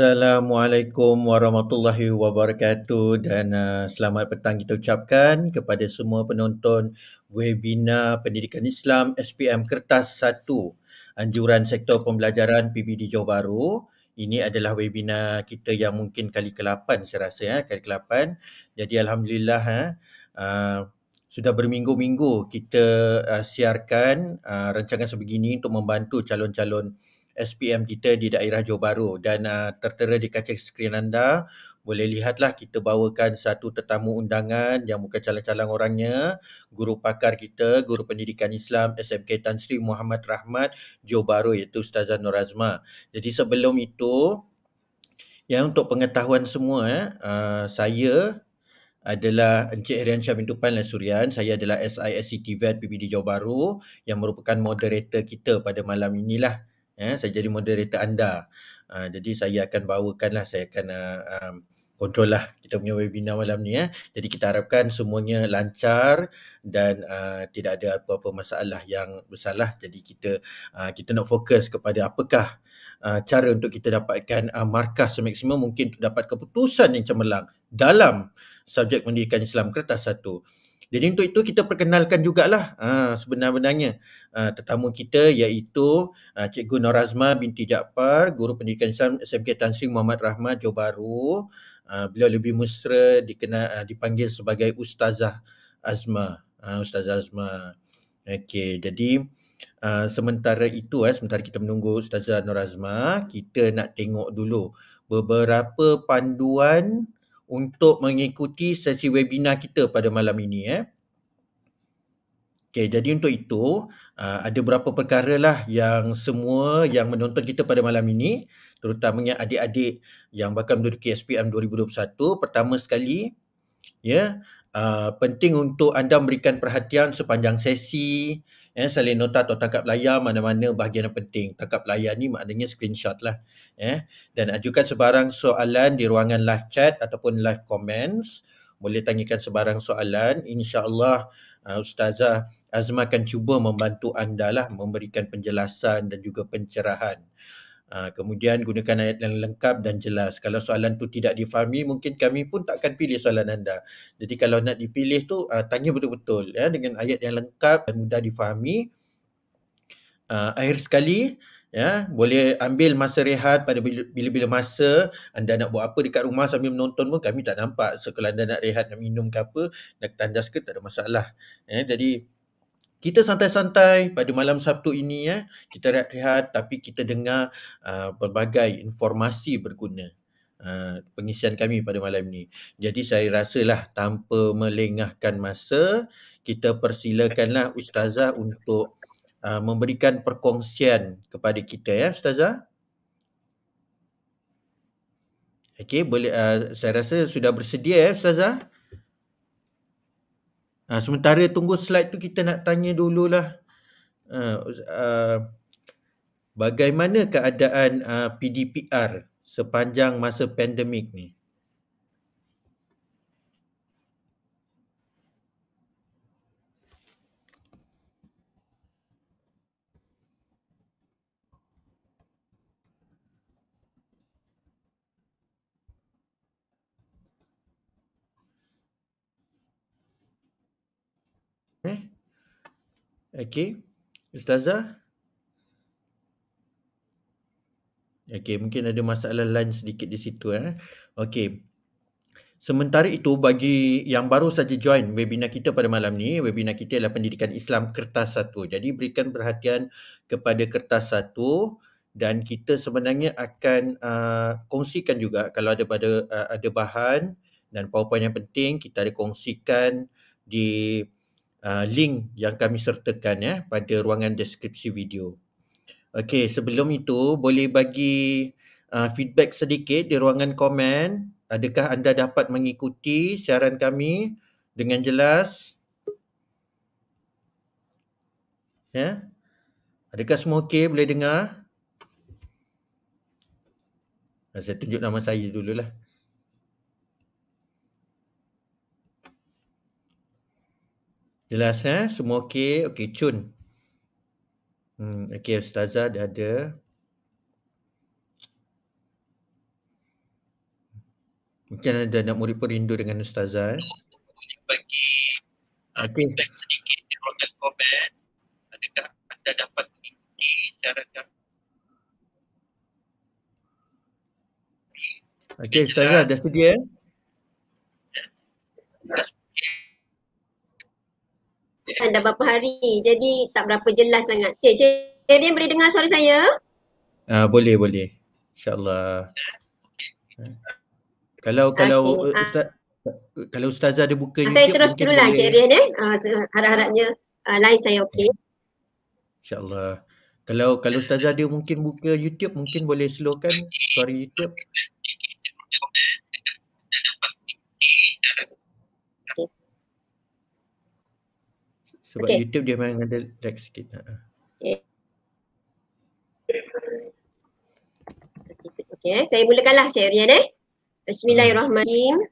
Assalamualaikum warahmatullahi wabarakatuh dan uh, selamat petang kita ucapkan kepada semua penonton webinar Pendidikan Islam SPM Kertas 1 Anjuran Sektor Pembelajaran PBD Johor Bahru. Ini adalah webinar kita yang mungkin kali ke-8 saya rasa ya, kali ke-8. Jadi alhamdulillah ha, uh, sudah berminggu-minggu kita uh, siarkan uh, rancangan sebegini untuk membantu calon-calon SPM kita di daerah Johor Bahru dan uh, tertera di kaca skrin anda boleh lihatlah kita bawakan satu tetamu undangan yang bukan calon-calon orangnya guru pakar kita guru pendidikan Islam SMK Tan Sri Muhammad Rahmat Johor Bahru iaitu Ustazah Nur Azma. Jadi sebelum itu yang untuk pengetahuan semua eh, uh, saya adalah Encik Herian Syah bintu Pan Surian. Saya adalah SISC TVET PBD Johor Bahru yang merupakan moderator kita pada malam inilah ya saya jadi moderator anda uh, jadi saya akan bawakanlah saya akan uh, um, kontrol lah kita punya webinar malam ni ya. Jadi kita harapkan semuanya lancar dan uh, tidak ada apa-apa masalah yang besar lah. Jadi kita uh, kita nak fokus kepada apakah uh, cara untuk kita dapatkan uh, markah semaksimum mungkin untuk dapat keputusan yang cemerlang dalam subjek pendidikan Islam kertas satu. Jadi untuk itu kita perkenalkan jugalah uh, sebenarnya uh, tetamu kita iaitu uh, Cikgu Norazma binti Jaafar, Guru Pendidikan Islam SMK Tan Sri Muhammad Rahmat Johor Bahru. Uh, beliau lebih mesra dikenal uh, dipanggil sebagai Ustazah Azma. Uh, Ustazah Azma. Okey, jadi uh, sementara itu eh sementara kita menunggu Ustazah Norazma, kita nak tengok dulu beberapa panduan untuk mengikuti sesi webinar kita pada malam ini eh. Okey, jadi untuk itu uh, ada beberapa perkara lah yang semua yang menonton kita pada malam ini terutamanya adik-adik yang bakal menduduki SPM 2021 pertama sekali ya uh, penting untuk anda memberikan perhatian sepanjang sesi ya salin nota atau tangkap layar mana-mana bahagian yang penting. Tangkap layar ni maknanya screenshot lah ya dan ajukan sebarang soalan di ruangan live chat ataupun live comments. Boleh tanyakan sebarang soalan. Insyaallah uh, ustazah Azma akan cuba membantu anda lah memberikan penjelasan dan juga pencerahan Uh, kemudian gunakan ayat yang lengkap dan jelas. Kalau soalan tu tidak difahami, mungkin kami pun tak akan pilih soalan anda. Jadi kalau nak dipilih tu, uh, tanya betul-betul ya dengan ayat yang lengkap dan mudah difahami. Uh, akhir sekali, ya boleh ambil masa rehat pada bila-bila masa anda nak buat apa dekat rumah sambil menonton pun kami tak nampak. So kalau anda nak rehat, nak minum ke apa, nak tandas ke, tak ada masalah. Ya, jadi kita santai-santai pada malam Sabtu ini ya. Kita rehat-rehat tapi kita dengar uh, pelbagai informasi berguna uh, pengisian kami pada malam ini. Jadi saya rasalah tanpa melengahkan masa, kita persilakanlah ustazah untuk uh, memberikan perkongsian kepada kita ya ustazah. Okey, boleh uh, saya rasa sudah bersedia ya ustazah. Ha, sementara tunggu slide tu kita nak tanya dululah uh, uh, bagaimana keadaan uh, PDPR sepanjang masa pandemik ni? Eh? Okey. Ustazah? Okey, mungkin ada masalah lain sedikit di situ eh. Okey. Sementara itu bagi yang baru saja join webinar kita pada malam ni, webinar kita adalah pendidikan Islam kertas satu. Jadi berikan perhatian kepada kertas satu dan kita sebenarnya akan uh, kongsikan juga kalau ada pada uh, ada bahan dan powerpoint yang penting kita ada kongsikan di uh, link yang kami sertakan ya pada ruangan deskripsi video. Okey, sebelum itu boleh bagi uh, feedback sedikit di ruangan komen. Adakah anda dapat mengikuti siaran kami dengan jelas? Ya. Adakah semua okey boleh dengar? Saya tunjuk nama saya dululah. Jelas eh? Semua okey? Okey, cun. Hmm, okey, Ustazah dah ada. Mungkin ada anak murid perindu dengan Ustazah. Eh? Bagi uh, okay. sedikit di ruangan komen, adakah anda dapat mengikuti cara Okey, Ustazah dah sedia? Dah berapa hari, jadi tak berapa jelas sangat. Okey, Cik Rian boleh dengar suara saya? Uh, boleh, boleh. InsyaAllah. Kalau kalau okay. Uh, ustaz kalau ustazah ada buka YouTube saya terus dululah Cik Rian eh. Uh, harap-harapnya uh, line saya okey. Insya-Allah. Kalau kalau ustazah ada mungkin buka YouTube mungkin boleh slowkan suara YouTube. Sebab okay. YouTube dia memang ada lag sikit. Okay. Okay, saya mulakanlah Cik Rian eh. Bismillahirrahmanirrahim.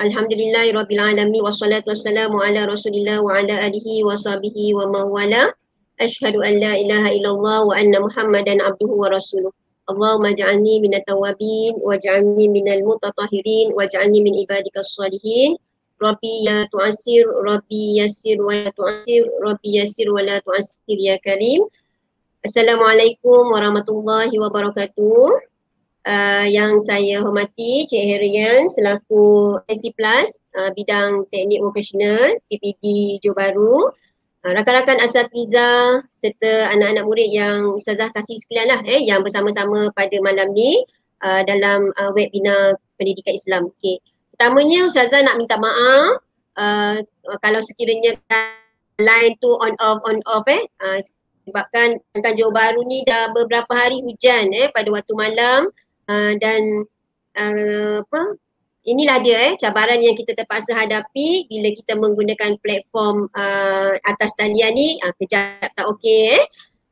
Alhamdulillahirabbil alamin wassalatu wassalamu ala Rasulillah wa ala alihi wa sahbihi wa mawala. Ashhadu an la ilaha illallah wa anna Muhammadan abduhu wa rasuluh. Allahumma ja'alni minat tawabin wa ja'alni minal mutatahirin wa ja'alni min ibadikas salihin. Rabbi ya tu'asir, Rabbi yasir wa la tu'asir, Rabbi yasir wa la tu'asir ya karim. Assalamualaikum warahmatullahi wabarakatuh uh, yang saya hormati Cik Herian selaku IC Plus uh, bidang teknik vocational PPD Johor Bahru uh, rakan-rakan asatiza serta anak-anak murid yang Ustazah kasih sekalian lah eh, yang bersama-sama pada malam ni uh, dalam uh, webinar pendidikan Islam. Okay. Pertamanya Ustazah nak minta maaf uh, kalau sekiranya line tu on off on off eh uh, sebabkan Johor Bahru ni dah beberapa hari hujan eh pada waktu malam. Uh, dan uh, apa inilah dia eh cabaran yang kita terpaksa hadapi bila kita menggunakan platform uh, atas talian ni uh, kejap tak okey eh.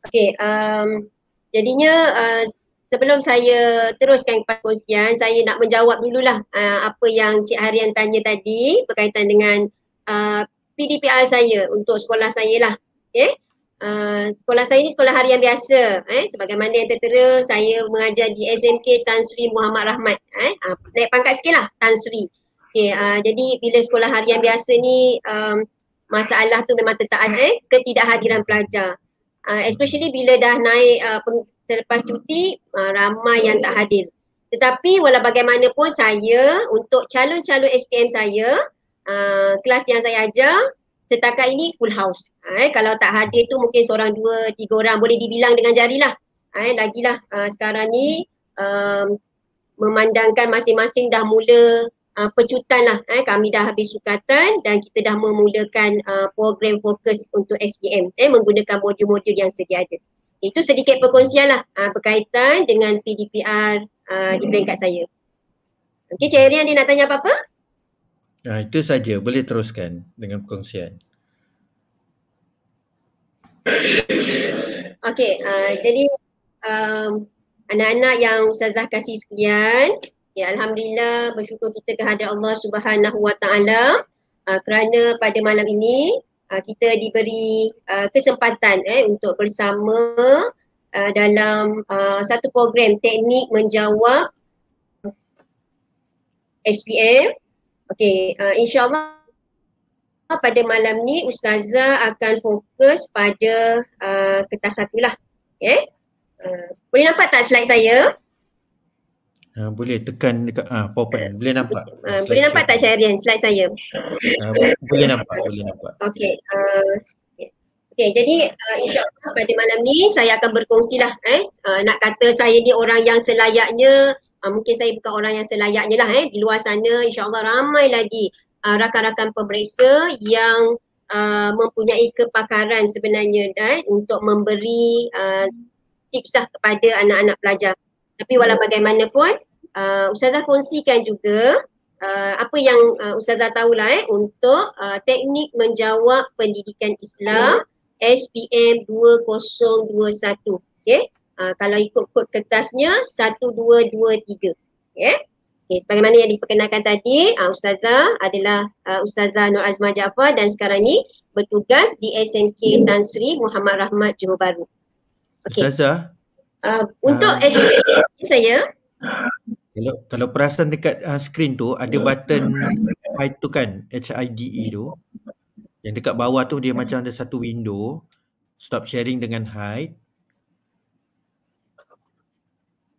Okey um, jadinya uh, sebelum saya teruskan kepada kongsian saya nak menjawab dululah uh, apa yang Cik Harian tanya tadi berkaitan dengan uh, PDPR saya untuk sekolah saya lah okey Uh, sekolah saya ni sekolah harian biasa eh sebagaimana yang tertera saya mengajar di SMK Tan Sri Muhammad Rahmat eh uh, naik pangkat sikitlah Tan Sri. Okey uh, jadi bila sekolah harian biasa ni um, masalah tu memang tetap ada eh ketidakhadiran pelajar. Uh, especially bila dah naik uh, selepas cuti uh, ramai yang tak hadir. Tetapi walau bagaimanapun saya untuk calon-calon SPM saya uh, kelas yang saya ajar setakat ini full house. Ha, eh, kalau tak hadir tu mungkin seorang dua tiga orang boleh dibilang dengan jari lah. Ha, eh, lagilah uh, sekarang ni um, memandangkan masing-masing dah mula uh, pecutan lah. Eh, kami dah habis sukatan dan kita dah memulakan uh, program fokus untuk SPM eh, menggunakan modul-modul yang sedia ada. Itu sedikit perkongsian lah uh, berkaitan dengan PDPR uh, di peringkat saya. Okey, Cik Rian dia nak tanya apa-apa? Ha, itu saja boleh teruskan dengan perkongsian. Okey, uh, jadi um, anak-anak yang Ustazah kasih sekalian, ya alhamdulillah bersyukur kita kehadrat Allah Subhanahu Wa Taala uh, kerana pada malam ini uh, kita diberi uh, kesempatan eh untuk bersama uh, dalam uh, satu program teknik menjawab SPM Okey, uh, insyaAllah pada malam ni Ustazah akan fokus pada uh, kertas satu lah. Okay. Uh, boleh nampak tak slide saya? Uh, boleh tekan dekat uh, PowerPoint. Boleh nampak. Uh, boleh nampak tak Syarian slide saya? Uh, boleh nampak, boleh nampak. Okey. Uh, Okay, jadi uh, insyaAllah pada malam ni saya akan berkongsilah eh, uh, nak kata saya ni orang yang selayaknya uh, mungkin saya bukan orang yang selayaknya lah eh di luar sana insyaallah ramai lagi uh, rakan-rakan pemeriksa yang uh, mempunyai kepakaran sebenarnya eh, untuk memberi uh, tips lah kepada anak-anak pelajar tapi walau bagaimanapun uh, ustazah kongsikan juga uh, apa yang uh, ustazah tahulah eh untuk uh, teknik menjawab pendidikan Islam SPM 2021 okey Uh, kalau ikut kod kertasnya satu dua dua tiga. Okay. okay. Sebagaimana yang diperkenalkan tadi, uh, Ustazah adalah uh, Ustazah Nur Azmah Jaafar dan sekarang ni bertugas di SMK Tan Sri Muhammad Rahmat Johor Bahru. Okay. Ustazah. Uh, untuk uh, SMK saya, Kalau kalau perasan dekat uh, screen tu ada button hide tu kan H-I-D-E tu. Yang dekat bawah tu dia macam ada satu window. Stop sharing dengan hide.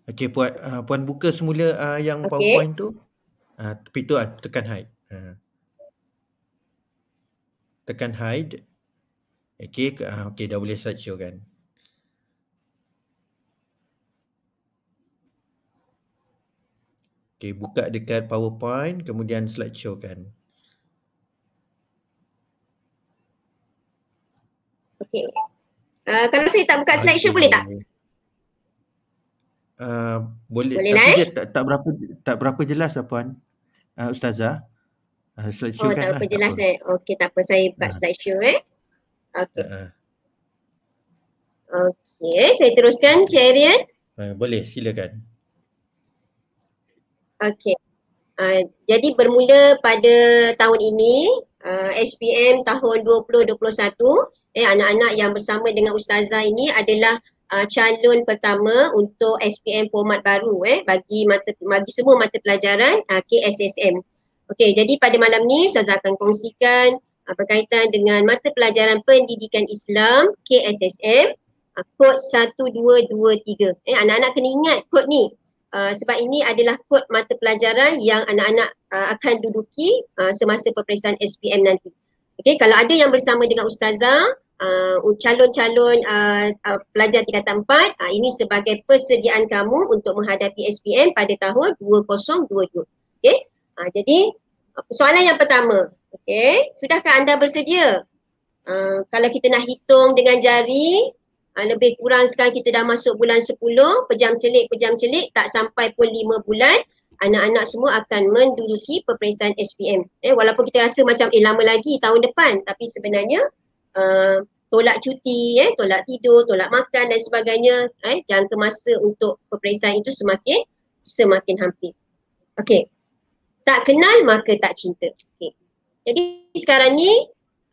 Okey puan uh, puan buka semula uh, yang Okey. PowerPoint tu. Uh, tepi tu uh, tekan hide. Uh. Tekan hide. Okey uh, okey dah boleh slideshow kan. Okay, buka dekat PowerPoint, kemudian slideshow kan. Okey. Uh, kalau saya tak buka slideshow boleh tak? Uh, boleh, Boleh tapi lah, dia tak, tak berapa tak berapa jelas lah puan. Uh, Ustazah. Uh, slideshow Oh, kan tak lah. apa jelas eh. Okey, tak apa saya buka Ah. slideshow eh. Okey. Uh, Okey, saya teruskan Cerian. uh, boleh, silakan. Okey. Uh, jadi bermula pada tahun ini, uh, SPM tahun 2021, eh anak-anak yang bersama dengan ustazah ini adalah uh, calon pertama untuk SPM format baru eh bagi mata bagi semua mata pelajaran uh, KSSM. Okey, jadi pada malam ni ustazah akan kongsikan uh, berkaitan dengan mata pelajaran pendidikan Islam KSSM kod 1223. Eh anak-anak kena ingat kod ni Uh, sebab ini adalah kod mata pelajaran yang anak-anak uh, akan duduki uh, semasa peperiksaan SPM nanti. Okey, kalau ada yang bersama dengan ustazah, uh, calon-calon uh, uh, pelajar tingkatan 4, uh, ini sebagai persediaan kamu untuk menghadapi SPM pada tahun 2022. Okey, uh, jadi soalan yang pertama, okey, sudahkah anda bersedia? Uh, kalau kita nak hitung dengan jari, Ha, lebih kurang sekarang kita dah masuk bulan 10, pejam celik, pejam celik, tak sampai pun 5 bulan, anak-anak semua akan menduduki peperiksaan SPM. Eh, walaupun kita rasa macam eh lama lagi tahun depan, tapi sebenarnya uh, tolak cuti, eh, tolak tidur, tolak makan dan sebagainya, eh, jangka masa untuk peperiksaan itu semakin semakin hampir. Okey. Tak kenal maka tak cinta. Okey. Jadi sekarang ni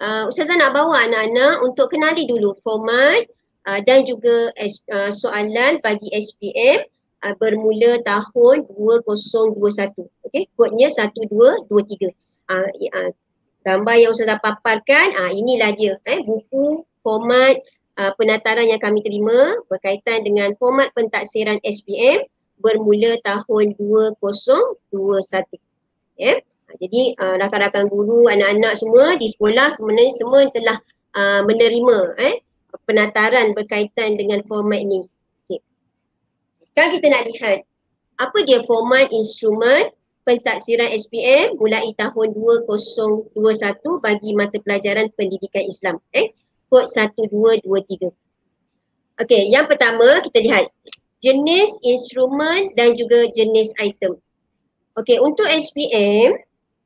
uh, Ustazah nak bawa anak-anak untuk kenali dulu format uh, dan juga uh, soalan bagi SPM uh, bermula tahun 2021. Okey, kodnya 1223. Uh, uh, gambar yang Ustazah paparkan, uh, inilah dia eh buku format uh, penataran yang kami terima berkaitan dengan format pentaksiran SPM bermula tahun 2021. Ya. Jadi uh, rakan-rakan guru, anak-anak semua di sekolah sebenarnya semua telah uh, menerima eh penataran berkaitan dengan format ni. Okay. Sekarang kita nak lihat apa dia format instrumen pentaksiran SPM mulai tahun 2021 bagi mata pelajaran pendidikan Islam. Eh, kod 1223. Okey, yang pertama kita lihat jenis instrumen dan juga jenis item. Okey, untuk SPM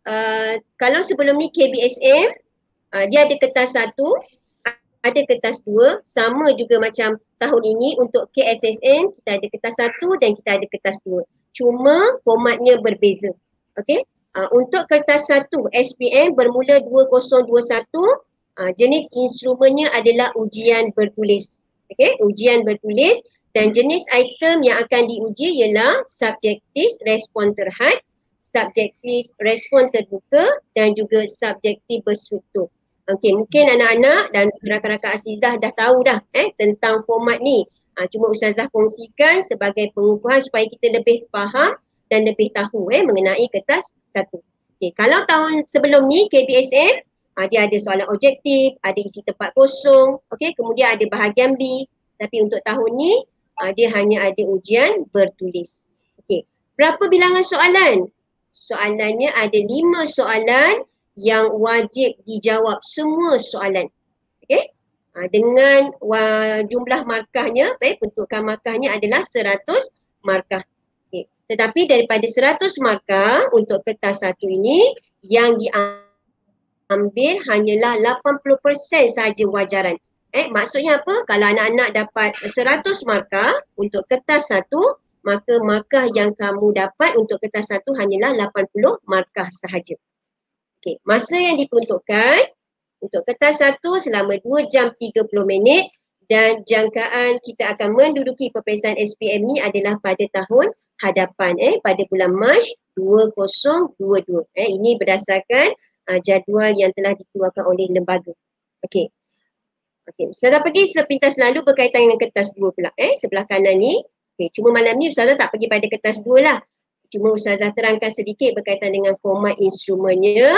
uh, kalau sebelum ni KBSM uh, dia ada kertas satu ada kertas dua, sama juga macam tahun ini untuk KSSN kita ada kertas satu dan kita ada kertas dua. Cuma formatnya berbeza. Okey. Uh, untuk kertas satu SPM bermula 2021 uh, jenis instrumennya adalah ujian bertulis. Okey, ujian bertulis dan jenis item yang akan diuji ialah subjektif respon terhad, subjektif respon terbuka dan juga subjektif berstruktur. Okey, mungkin anak-anak dan rakan-rakan Azizah dah tahu dah eh tentang format ni. Ha, cuma Ustazah kongsikan sebagai pengukuhan supaya kita lebih faham dan lebih tahu eh mengenai kertas satu. Okey, kalau tahun sebelum ni KBSM ha, dia ada soalan objektif, ada isi tempat kosong, okey, kemudian ada bahagian B. Tapi untuk tahun ni ha, dia hanya ada ujian bertulis. Okey, berapa bilangan soalan? Soalannya ada lima soalan yang wajib dijawab semua soalan. Okey? Ha, dengan wa, jumlah markahnya, eh, bentukan markahnya adalah 100 markah. Okay. Tetapi daripada 100 markah untuk kertas satu ini yang diambil hanyalah 80% saja wajaran. Eh, maksudnya apa? Kalau anak-anak dapat 100 markah untuk kertas satu, maka markah yang kamu dapat untuk kertas satu hanyalah 80 markah sahaja. Okey, masa yang diperuntukkan untuk kertas satu selama 2 jam 30 minit dan jangkaan kita akan menduduki peperiksaan SPM ni adalah pada tahun hadapan eh pada bulan Mac 2022. Eh ini berdasarkan uh, jadual yang telah dikeluarkan oleh lembaga. Okey. Okey, Ustazah pergi sepintas lalu berkaitan dengan kertas dua pula eh sebelah kanan ni. Okey, cuma malam ni Ustazah tak pergi pada kertas dua lah. Cuma Ustazah terangkan sedikit berkaitan dengan format instrumennya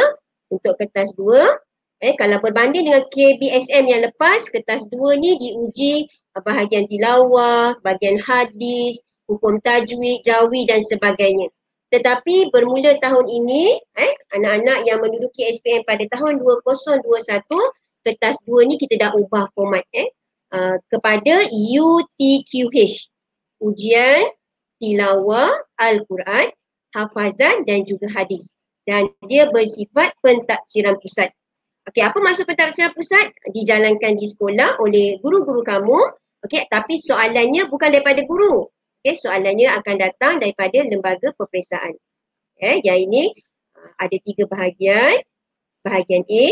untuk kertas dua. Eh, kalau berbanding dengan KBSM yang lepas, kertas dua ni diuji bahagian tilawah, bahagian hadis, hukum tajwid, jawi dan sebagainya. Tetapi bermula tahun ini, eh, anak-anak yang menduduki SPM pada tahun 2021, kertas dua ni kita dah ubah format eh, uh, kepada UTQH. Ujian tilawah Al-Quran, hafazan dan juga hadis. Dan dia bersifat pentaksiran pusat. Okey, apa maksud pentafsiran pusat? Dijalankan di sekolah oleh guru-guru kamu. Okey, tapi soalannya bukan daripada guru. Okey, soalannya akan datang daripada lembaga peperiksaan. Okay, yang ini uh, ada tiga bahagian. Bahagian A,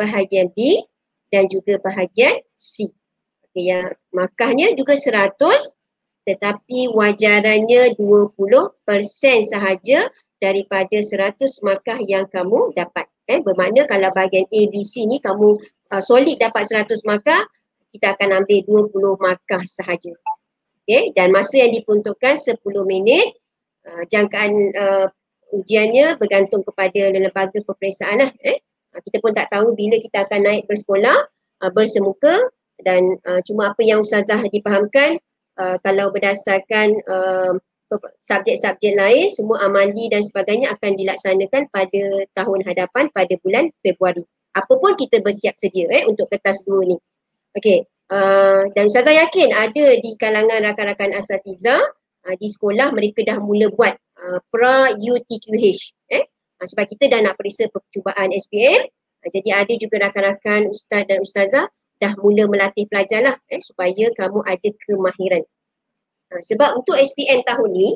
bahagian B dan juga bahagian C. Okey, yang markahnya juga 100 tetapi wajarannya 20% sahaja daripada 100 markah yang kamu dapat. Eh, bermakna kalau bahagian A, B, C ni kamu uh, solid dapat 100 markah, kita akan ambil 20 markah sahaja. Okay, dan masa yang diperuntukkan 10 minit, uh, jangkaan uh, ujiannya bergantung kepada lembaga peperiksaan lah. Eh. Uh, kita pun tak tahu bila kita akan naik bersekolah, uh, bersemuka dan uh, cuma apa yang Ustazah dipahamkan uh, kalau berdasarkan uh, subjek-subjek lain semua amali dan sebagainya akan dilaksanakan pada tahun hadapan pada bulan Februari. Apapun kita bersiap sedia eh untuk kertas dua ni. Okey. Uh, dan Ustazah yakin ada di kalangan rakan-rakan asatiza uh, di sekolah mereka dah mula buat uh, pra UTQH eh uh, sebab kita dah nak periksa percubaan SPM uh, jadi ada juga rakan-rakan ustaz dan ustazah dah mula melatih pelajar lah eh supaya kamu ada kemahiran Ha, sebab untuk SPM tahun ni,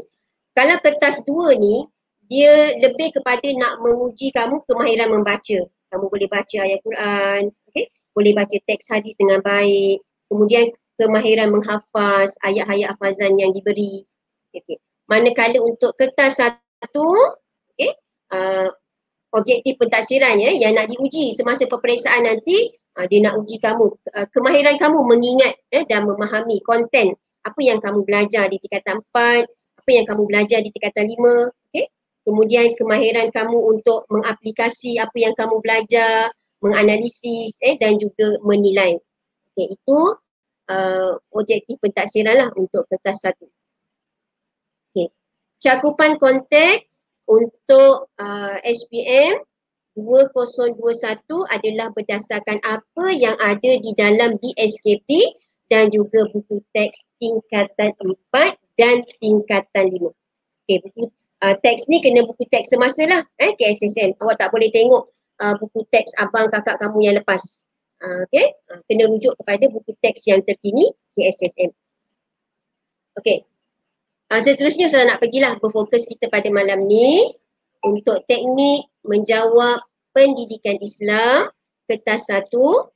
kalau kertas dua ni, dia lebih kepada nak menguji kamu kemahiran membaca. Kamu boleh baca ayat Quran, okay? boleh baca teks hadis dengan baik, kemudian kemahiran menghafaz ayat-ayat hafazan yang diberi. Okay. Manakala untuk kertas satu, okay? uh, objektif pentaksiran ya, yang nak diuji semasa peperiksaan nanti, uh, dia nak uji kamu, uh, kemahiran kamu mengingat eh, dan memahami konten apa yang kamu belajar di tingkatan 4, apa yang kamu belajar di tingkatan 5, okay? Kemudian kemahiran kamu untuk mengaplikasi apa yang kamu belajar, menganalisis eh, dan juga menilai. Okay, itu uh, objektif pentaksiran lah untuk kertas satu. Okay. Cakupan konteks untuk uh, SPM 2021 adalah berdasarkan apa yang ada di dalam DSKP dan juga buku teks tingkatan 4 dan tingkatan 5. Okey, buku uh, teks ni kena buku teks semasa lah eh, KSSM. Awak tak boleh tengok uh, buku teks abang kakak kamu yang lepas. Uh, Okey, uh, kena rujuk kepada buku teks yang terkini KSSM. Okey, uh, seterusnya saya nak pergilah berfokus kita pada malam ni untuk teknik menjawab pendidikan Islam kertas satu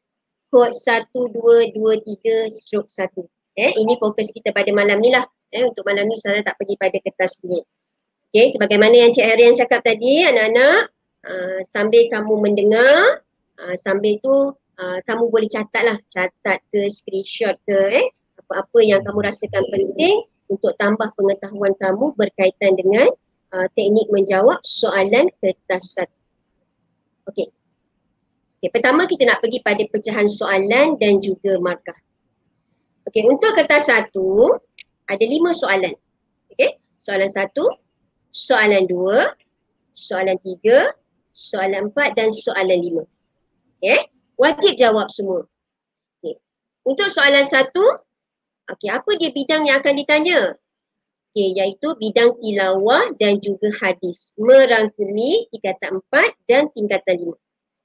kod 1223 stroke 1. Eh, ini fokus kita pada malam ni lah. Eh, untuk malam ni saya tak pergi pada kertas ni. Okay, sebagaimana yang Cik Harian cakap tadi, anak-anak, uh, sambil kamu mendengar, uh, sambil tu uh, kamu boleh catat lah, catat ke, screenshot ke, eh, apa-apa yang kamu rasakan penting untuk tambah pengetahuan kamu berkaitan dengan uh, teknik menjawab soalan kertas satu. Okay. Okay, pertama kita nak pergi pada pecahan soalan dan juga markah. Okey, untuk kertas satu, ada lima soalan. Okey, soalan satu, soalan dua, soalan tiga, soalan empat dan soalan lima. Okey, wajib jawab semua. Okey, untuk soalan satu, okey, apa dia bidang yang akan ditanya? Okey, iaitu bidang tilawah dan juga hadis. Merangkumi tingkatan empat dan tingkatan lima.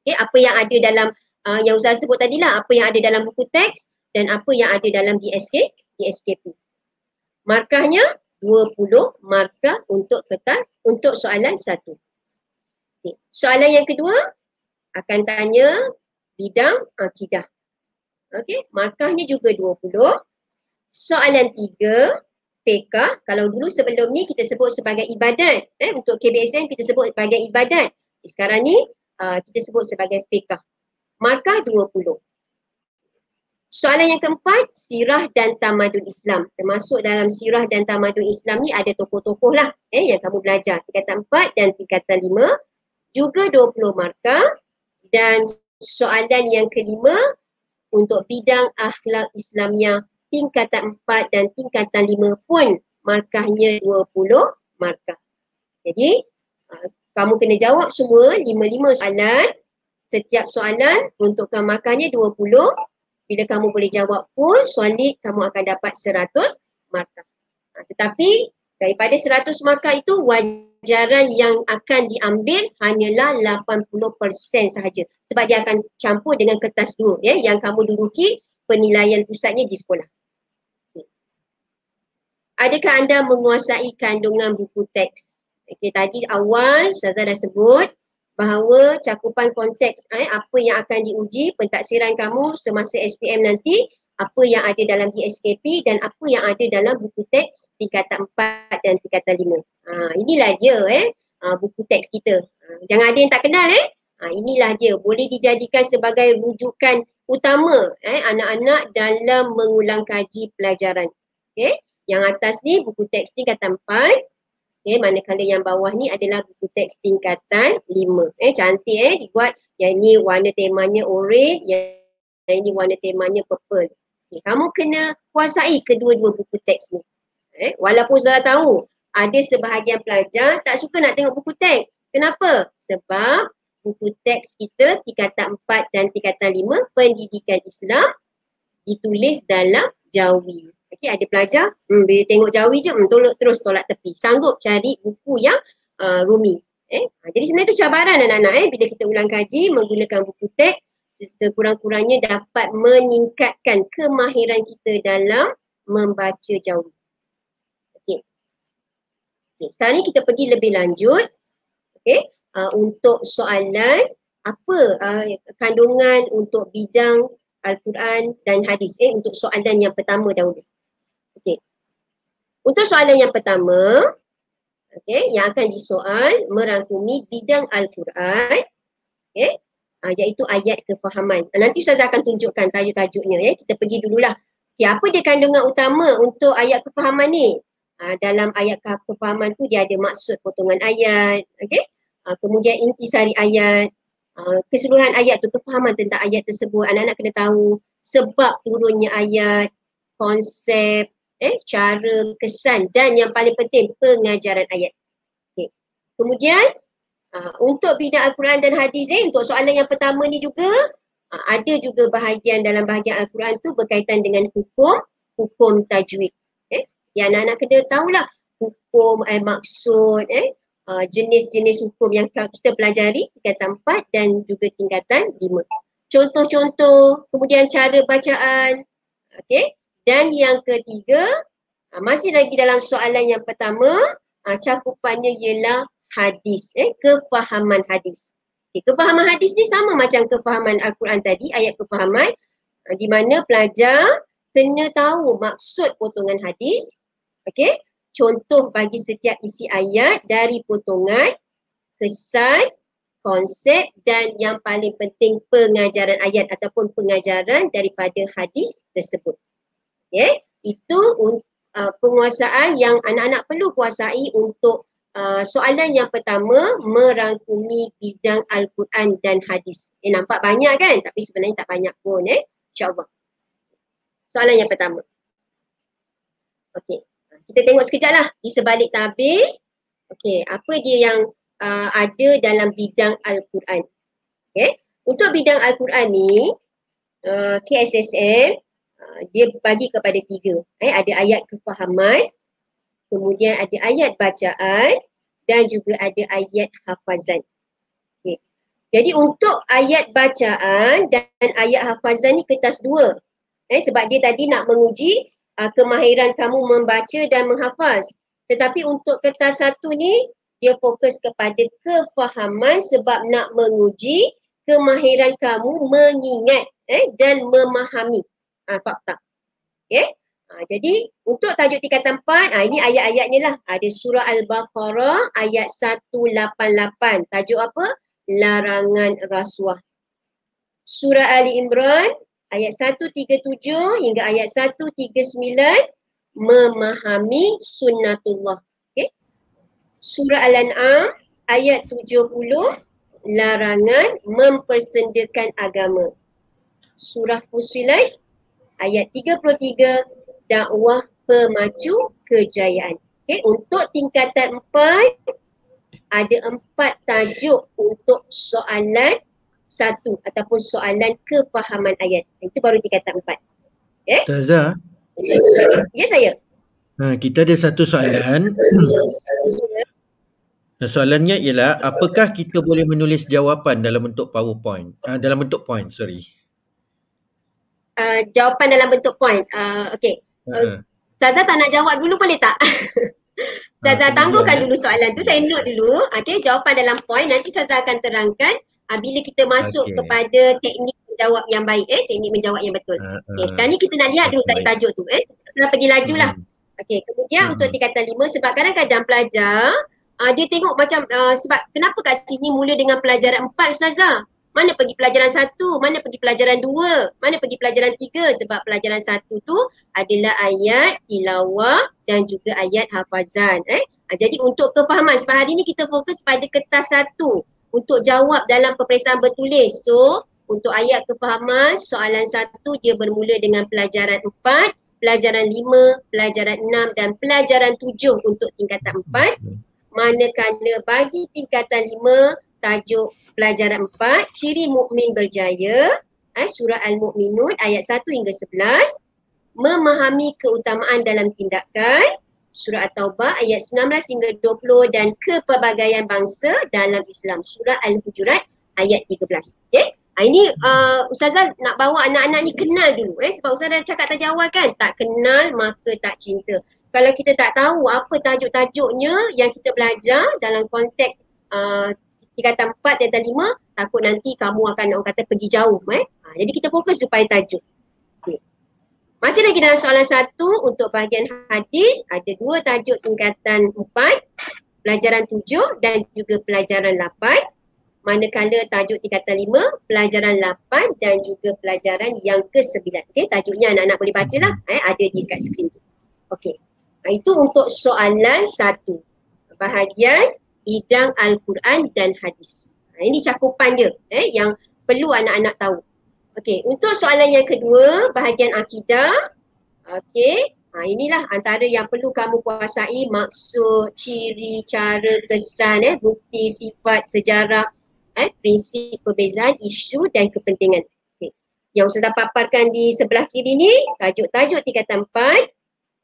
Okay, apa yang ada dalam uh, yang Ustaz sebut tadi lah, apa yang ada dalam buku teks dan apa yang ada dalam DSK, DSKP. Markahnya 20 markah untuk kertas untuk soalan satu. Okay. Soalan yang kedua akan tanya bidang akidah. Okey, markahnya juga 20. Soalan tiga, fiqah. Kalau dulu sebelum ni kita sebut sebagai ibadat. Eh, untuk KBSN kita sebut sebagai ibadat. Sekarang ni uh, kita sebut sebagai fiqah. Markah 20. Soalan yang keempat, sirah dan tamadun Islam. Termasuk dalam sirah dan tamadun Islam ni ada tokoh-tokoh lah eh, yang kamu belajar. Tingkatan 4 dan tingkatan 5. Juga 20 markah. Dan soalan yang kelima, untuk bidang akhlak Islamnya tingkatan 4 dan tingkatan 5 pun markahnya 20 markah. Jadi uh, kamu kena jawab semua 5-5 soalan. Setiap soalan untukkan markahnya 20. Bila kamu boleh jawab full, solid, kamu akan dapat 100 markah. Uh, tetapi daripada 100 markah itu wajaran yang akan diambil hanyalah 80% sahaja. Sebab dia akan campur dengan kertas dulu ya, yang kamu duduki penilaian pusatnya di sekolah. Adakah anda menguasai kandungan buku teks? Okay, tadi awal Ustazah dah sebut bahawa cakupan konteks eh, apa yang akan diuji pentaksiran kamu semasa SPM nanti apa yang ada dalam DSKP dan apa yang ada dalam buku teks tingkatan 4 dan tingkatan 5. Ha, inilah dia eh ha, buku teks kita. Ha, jangan ada yang tak kenal eh. Ha, inilah dia boleh dijadikan sebagai rujukan utama eh anak-anak dalam mengulang kaji pelajaran. Okay. Yang atas ni buku teks tingkatan 4. Okay, manakala yang bawah ni adalah buku teks tingkatan 5. Eh, cantik eh dibuat. Yang ni warna temanya orange, yang, yang ini warna temanya purple. Okay, kamu kena kuasai kedua-dua buku teks ni. Eh, walaupun saya tahu ada sebahagian pelajar tak suka nak tengok buku teks. Kenapa? Sebab buku teks kita tingkatan 4 dan tingkatan 5 pendidikan Islam ditulis dalam Jawi. Okay, ada pelajar, hmm, bila tengok jawi je, hmm, tolak, terus tolak tepi. Sanggup cari buku yang uh, rumi. Eh? Ha, jadi sebenarnya itu cabaran anak-anak eh, bila kita ulang kaji menggunakan buku teks sekurang-kurangnya dapat meningkatkan kemahiran kita dalam membaca jawi. Okay. okay. Sekarang ni kita pergi lebih lanjut. Okay. Uh, untuk soalan apa uh, kandungan untuk bidang Al-Quran dan hadis eh untuk soalan yang pertama dahulu. Untuk soalan yang pertama, okey, yang akan disoal merangkumi bidang Al-Quran, okey, uh, iaitu ayat kefahaman. Uh, nanti Ustazah akan tunjukkan tajuk-tajuknya ya. Kita pergi dululah. Okey, apa dia kandungan utama untuk ayat kefahaman ni? Uh, dalam ayat kefahaman tu dia ada maksud potongan ayat, okey. Uh, kemudian intisari ayat, uh, keseluruhan ayat tu kefahaman tentang ayat tersebut. Anak-anak kena tahu sebab turunnya ayat, konsep, eh, cara, kesan dan yang paling penting pengajaran ayat. Okay. Kemudian uh, untuk bidang Al-Quran dan hadis eh, untuk soalan yang pertama ni juga uh, ada juga bahagian dalam bahagian Al-Quran tu berkaitan dengan hukum, hukum tajwid. Eh. Ya anak-anak kena tahulah hukum, eh, maksud, eh, uh, jenis-jenis hukum yang kita pelajari tingkatan 4 dan juga tingkatan 5. Contoh-contoh, kemudian cara bacaan, okay, dan yang ketiga, uh, masih lagi dalam soalan yang pertama, uh, cakupannya ialah hadis, eh, kefahaman hadis. Okay, kefahaman hadis ni sama macam kefahaman Al-Quran tadi, ayat kefahaman uh, di mana pelajar kena tahu maksud potongan hadis, okay, contoh bagi setiap isi ayat dari potongan, kesan, konsep dan yang paling penting pengajaran ayat ataupun pengajaran daripada hadis tersebut. Okay. Itu uh, penguasaan yang anak-anak perlu kuasai untuk uh, soalan yang pertama merangkumi bidang Al-Quran dan hadis. Eh, nampak banyak kan? Tapi sebenarnya tak banyak pun eh. InsyaAllah. Soalan yang pertama. Okey. Kita tengok sekejap lah di sebalik tabir. Okey. Apa dia yang uh, ada dalam bidang Al-Quran. Okay. Untuk bidang Al-Quran ni, uh, KSSM Ah, dia bagi kepada tiga. Eh, ada ayat kefahaman, kemudian ada ayat bacaan dan juga ada ayat hafazan. Okay. Jadi untuk ayat bacaan dan ayat hafazan ni kertas dua. Eh, sebab dia tadi nak menguji uh, kemahiran kamu membaca dan menghafaz. Tetapi untuk kertas satu ni, dia fokus kepada kefahaman sebab nak menguji kemahiran kamu mengingat eh, dan memahami uh, fakta. Okay. Ha, jadi untuk tajuk tingkatan 4, ha, ini ayat-ayatnya lah. Ada surah Al-Baqarah ayat 188. Tajuk apa? Larangan rasuah. Surah Ali Imran ayat 137 hingga ayat 139 memahami sunnatullah. Okay. Surah Al-An'am ayat 70 larangan mempersendakan agama. Surah Fusilat ayat 33 dakwah pemacu kejayaan. Okay, untuk tingkatan empat, ada empat tajuk untuk soalan satu ataupun soalan kefahaman ayat. Itu baru tingkatan empat. Okay. Ustazah. Ya saya. Ha, kita ada satu soalan. Soalannya ialah apakah kita boleh menulis jawapan dalam bentuk PowerPoint? Uh, dalam bentuk point, sorry. Uh, jawapan dalam bentuk point. Uh, okay. Uh, Ustazah tak nak jawab dulu boleh tak? Ustazah uh, tangguhkan dulu soalan tu. Saya note dulu. Okay, jawapan dalam point. Nanti Ustazah akan terangkan uh, bila kita masuk okay. kepada teknik menjawab yang baik. Eh, teknik menjawab yang betul. Uh, okay, sekarang ni kita nak lihat dulu tajuk tu. Eh, kita pergi laju lah. Hmm. Okay, kemudian hmm. untuk tingkatan lima sebab kadang-kadang pelajar uh, dia tengok macam uh, sebab kenapa kat sini mula dengan pelajaran empat Ustazah? Mana pergi pelajaran satu, mana pergi pelajaran dua, mana pergi pelajaran tiga sebab pelajaran satu tu adalah ayat tilawah dan juga ayat hafazan. Eh? Ha, jadi untuk kefahaman sebab hari ni kita fokus pada kertas satu untuk jawab dalam peperiksaan bertulis. So untuk ayat kefahaman soalan satu dia bermula dengan pelajaran empat, pelajaran lima, pelajaran enam dan pelajaran tujuh untuk tingkatan empat. Manakala bagi tingkatan lima tajuk pelajaran 4 ciri mukmin berjaya eh, surah al-mukminun ayat 1 hingga 11 memahami keutamaan dalam tindakan surah at-taubah ayat 19 hingga 20 dan kepelbagaian bangsa dalam Islam surah al-hujurat ayat 13 okey? Ha, ini uh, Ustazah nak bawa anak-anak ni kenal dulu eh? Sebab Ustazah cakap tadi awal kan tak kenal maka tak cinta. Kalau kita tak tahu apa tajuk-tajuknya yang kita belajar dalam konteks uh, tingkatan 4 dan 5 takut nanti kamu akan orang kata pergi jauh eh. Ha, jadi kita fokus supaya tajuk. Okay. Masih lagi dalam soalan satu untuk bahagian hadis ada dua tajuk tingkatan 4 pelajaran 7 dan juga pelajaran 8 manakala tajuk tingkatan 5 pelajaran 8 dan juga pelajaran yang ke-9. Okey, tajuknya anak-anak boleh baca lah eh ada di kat skrin tu. Okey. Ha, itu untuk soalan satu. Bahagian bidang Al-Quran dan hadis. Ha, ini cakupan dia eh, yang perlu anak-anak tahu. Okey, untuk soalan yang kedua, bahagian akidah. Okey, ha, inilah antara yang perlu kamu kuasai maksud, ciri, cara, kesan, eh, bukti, sifat, sejarah, eh, prinsip, perbezaan, isu dan kepentingan. Okay. Yang sudah paparkan di sebelah kiri ni, tajuk-tajuk tingkatan 4.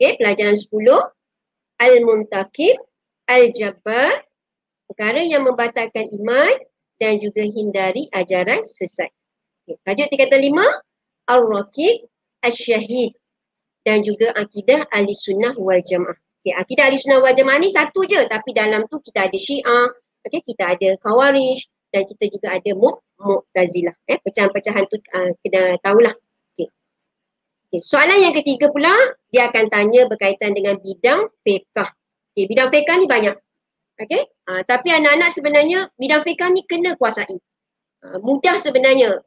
Okey, pelajaran 10. Al-Muntakib, Al-Jabbar, perkara yang membatalkan iman dan juga hindari ajaran sesat. Okay. Tajuk tingkatan lima, Al-Raqib, Al-Syahid dan juga akidah ahli sunnah wal jamaah. Okay, akidah ahli sunnah wal jamaah ni satu je tapi dalam tu kita ada syiah, okay, kita ada khawarij dan kita juga ada mu'tazilah. Eh, pecahan-pecahan tu uh, kena tahulah. Okay. Okay. Soalan yang ketiga pula, dia akan tanya berkaitan dengan bidang fiqah. Okay, bidang fiqah ni banyak. Okay? Uh, tapi anak-anak sebenarnya bidang fiqah ni kena kuasai. Uh, mudah sebenarnya.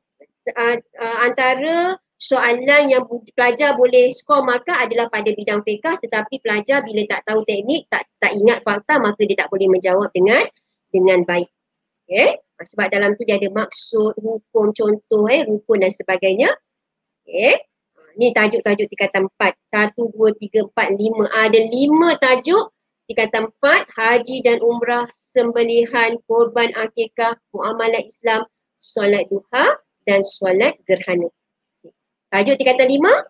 Uh, uh, antara soalan yang pelajar boleh skor markah adalah pada bidang fiqah tetapi pelajar bila tak tahu teknik, tak tak ingat fakta maka dia tak boleh menjawab dengan dengan baik. Okay? Uh, sebab dalam tu dia ada maksud, hukum, contoh, eh, rukun dan sebagainya. Okay? Uh, ni tajuk-tajuk tingkatan 4. 1, 2, 3, 4, 5. Ada 5 tajuk Tingkatan empat, haji dan umrah, sembelihan, korban akikah, muamalah Islam, solat duha dan solat gerhana. Tajuk tingkatan lima,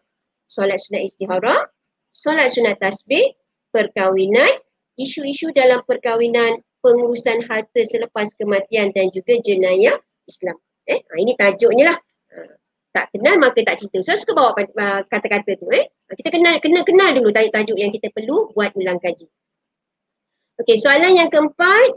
solat sunat istihara, solat sunat tasbih, perkahwinan, isu-isu dalam perkahwinan, pengurusan harta selepas kematian dan juga jenayah Islam. Eh, ha, ini tajuknya lah. Ha, tak kenal maka tak cerita. Saya suka bawa kata-kata tu. Eh. Ha, kita kenal, kena kenal dulu tajuk-tajuk yang kita perlu buat ulang kaji. Okey, soalan yang keempat,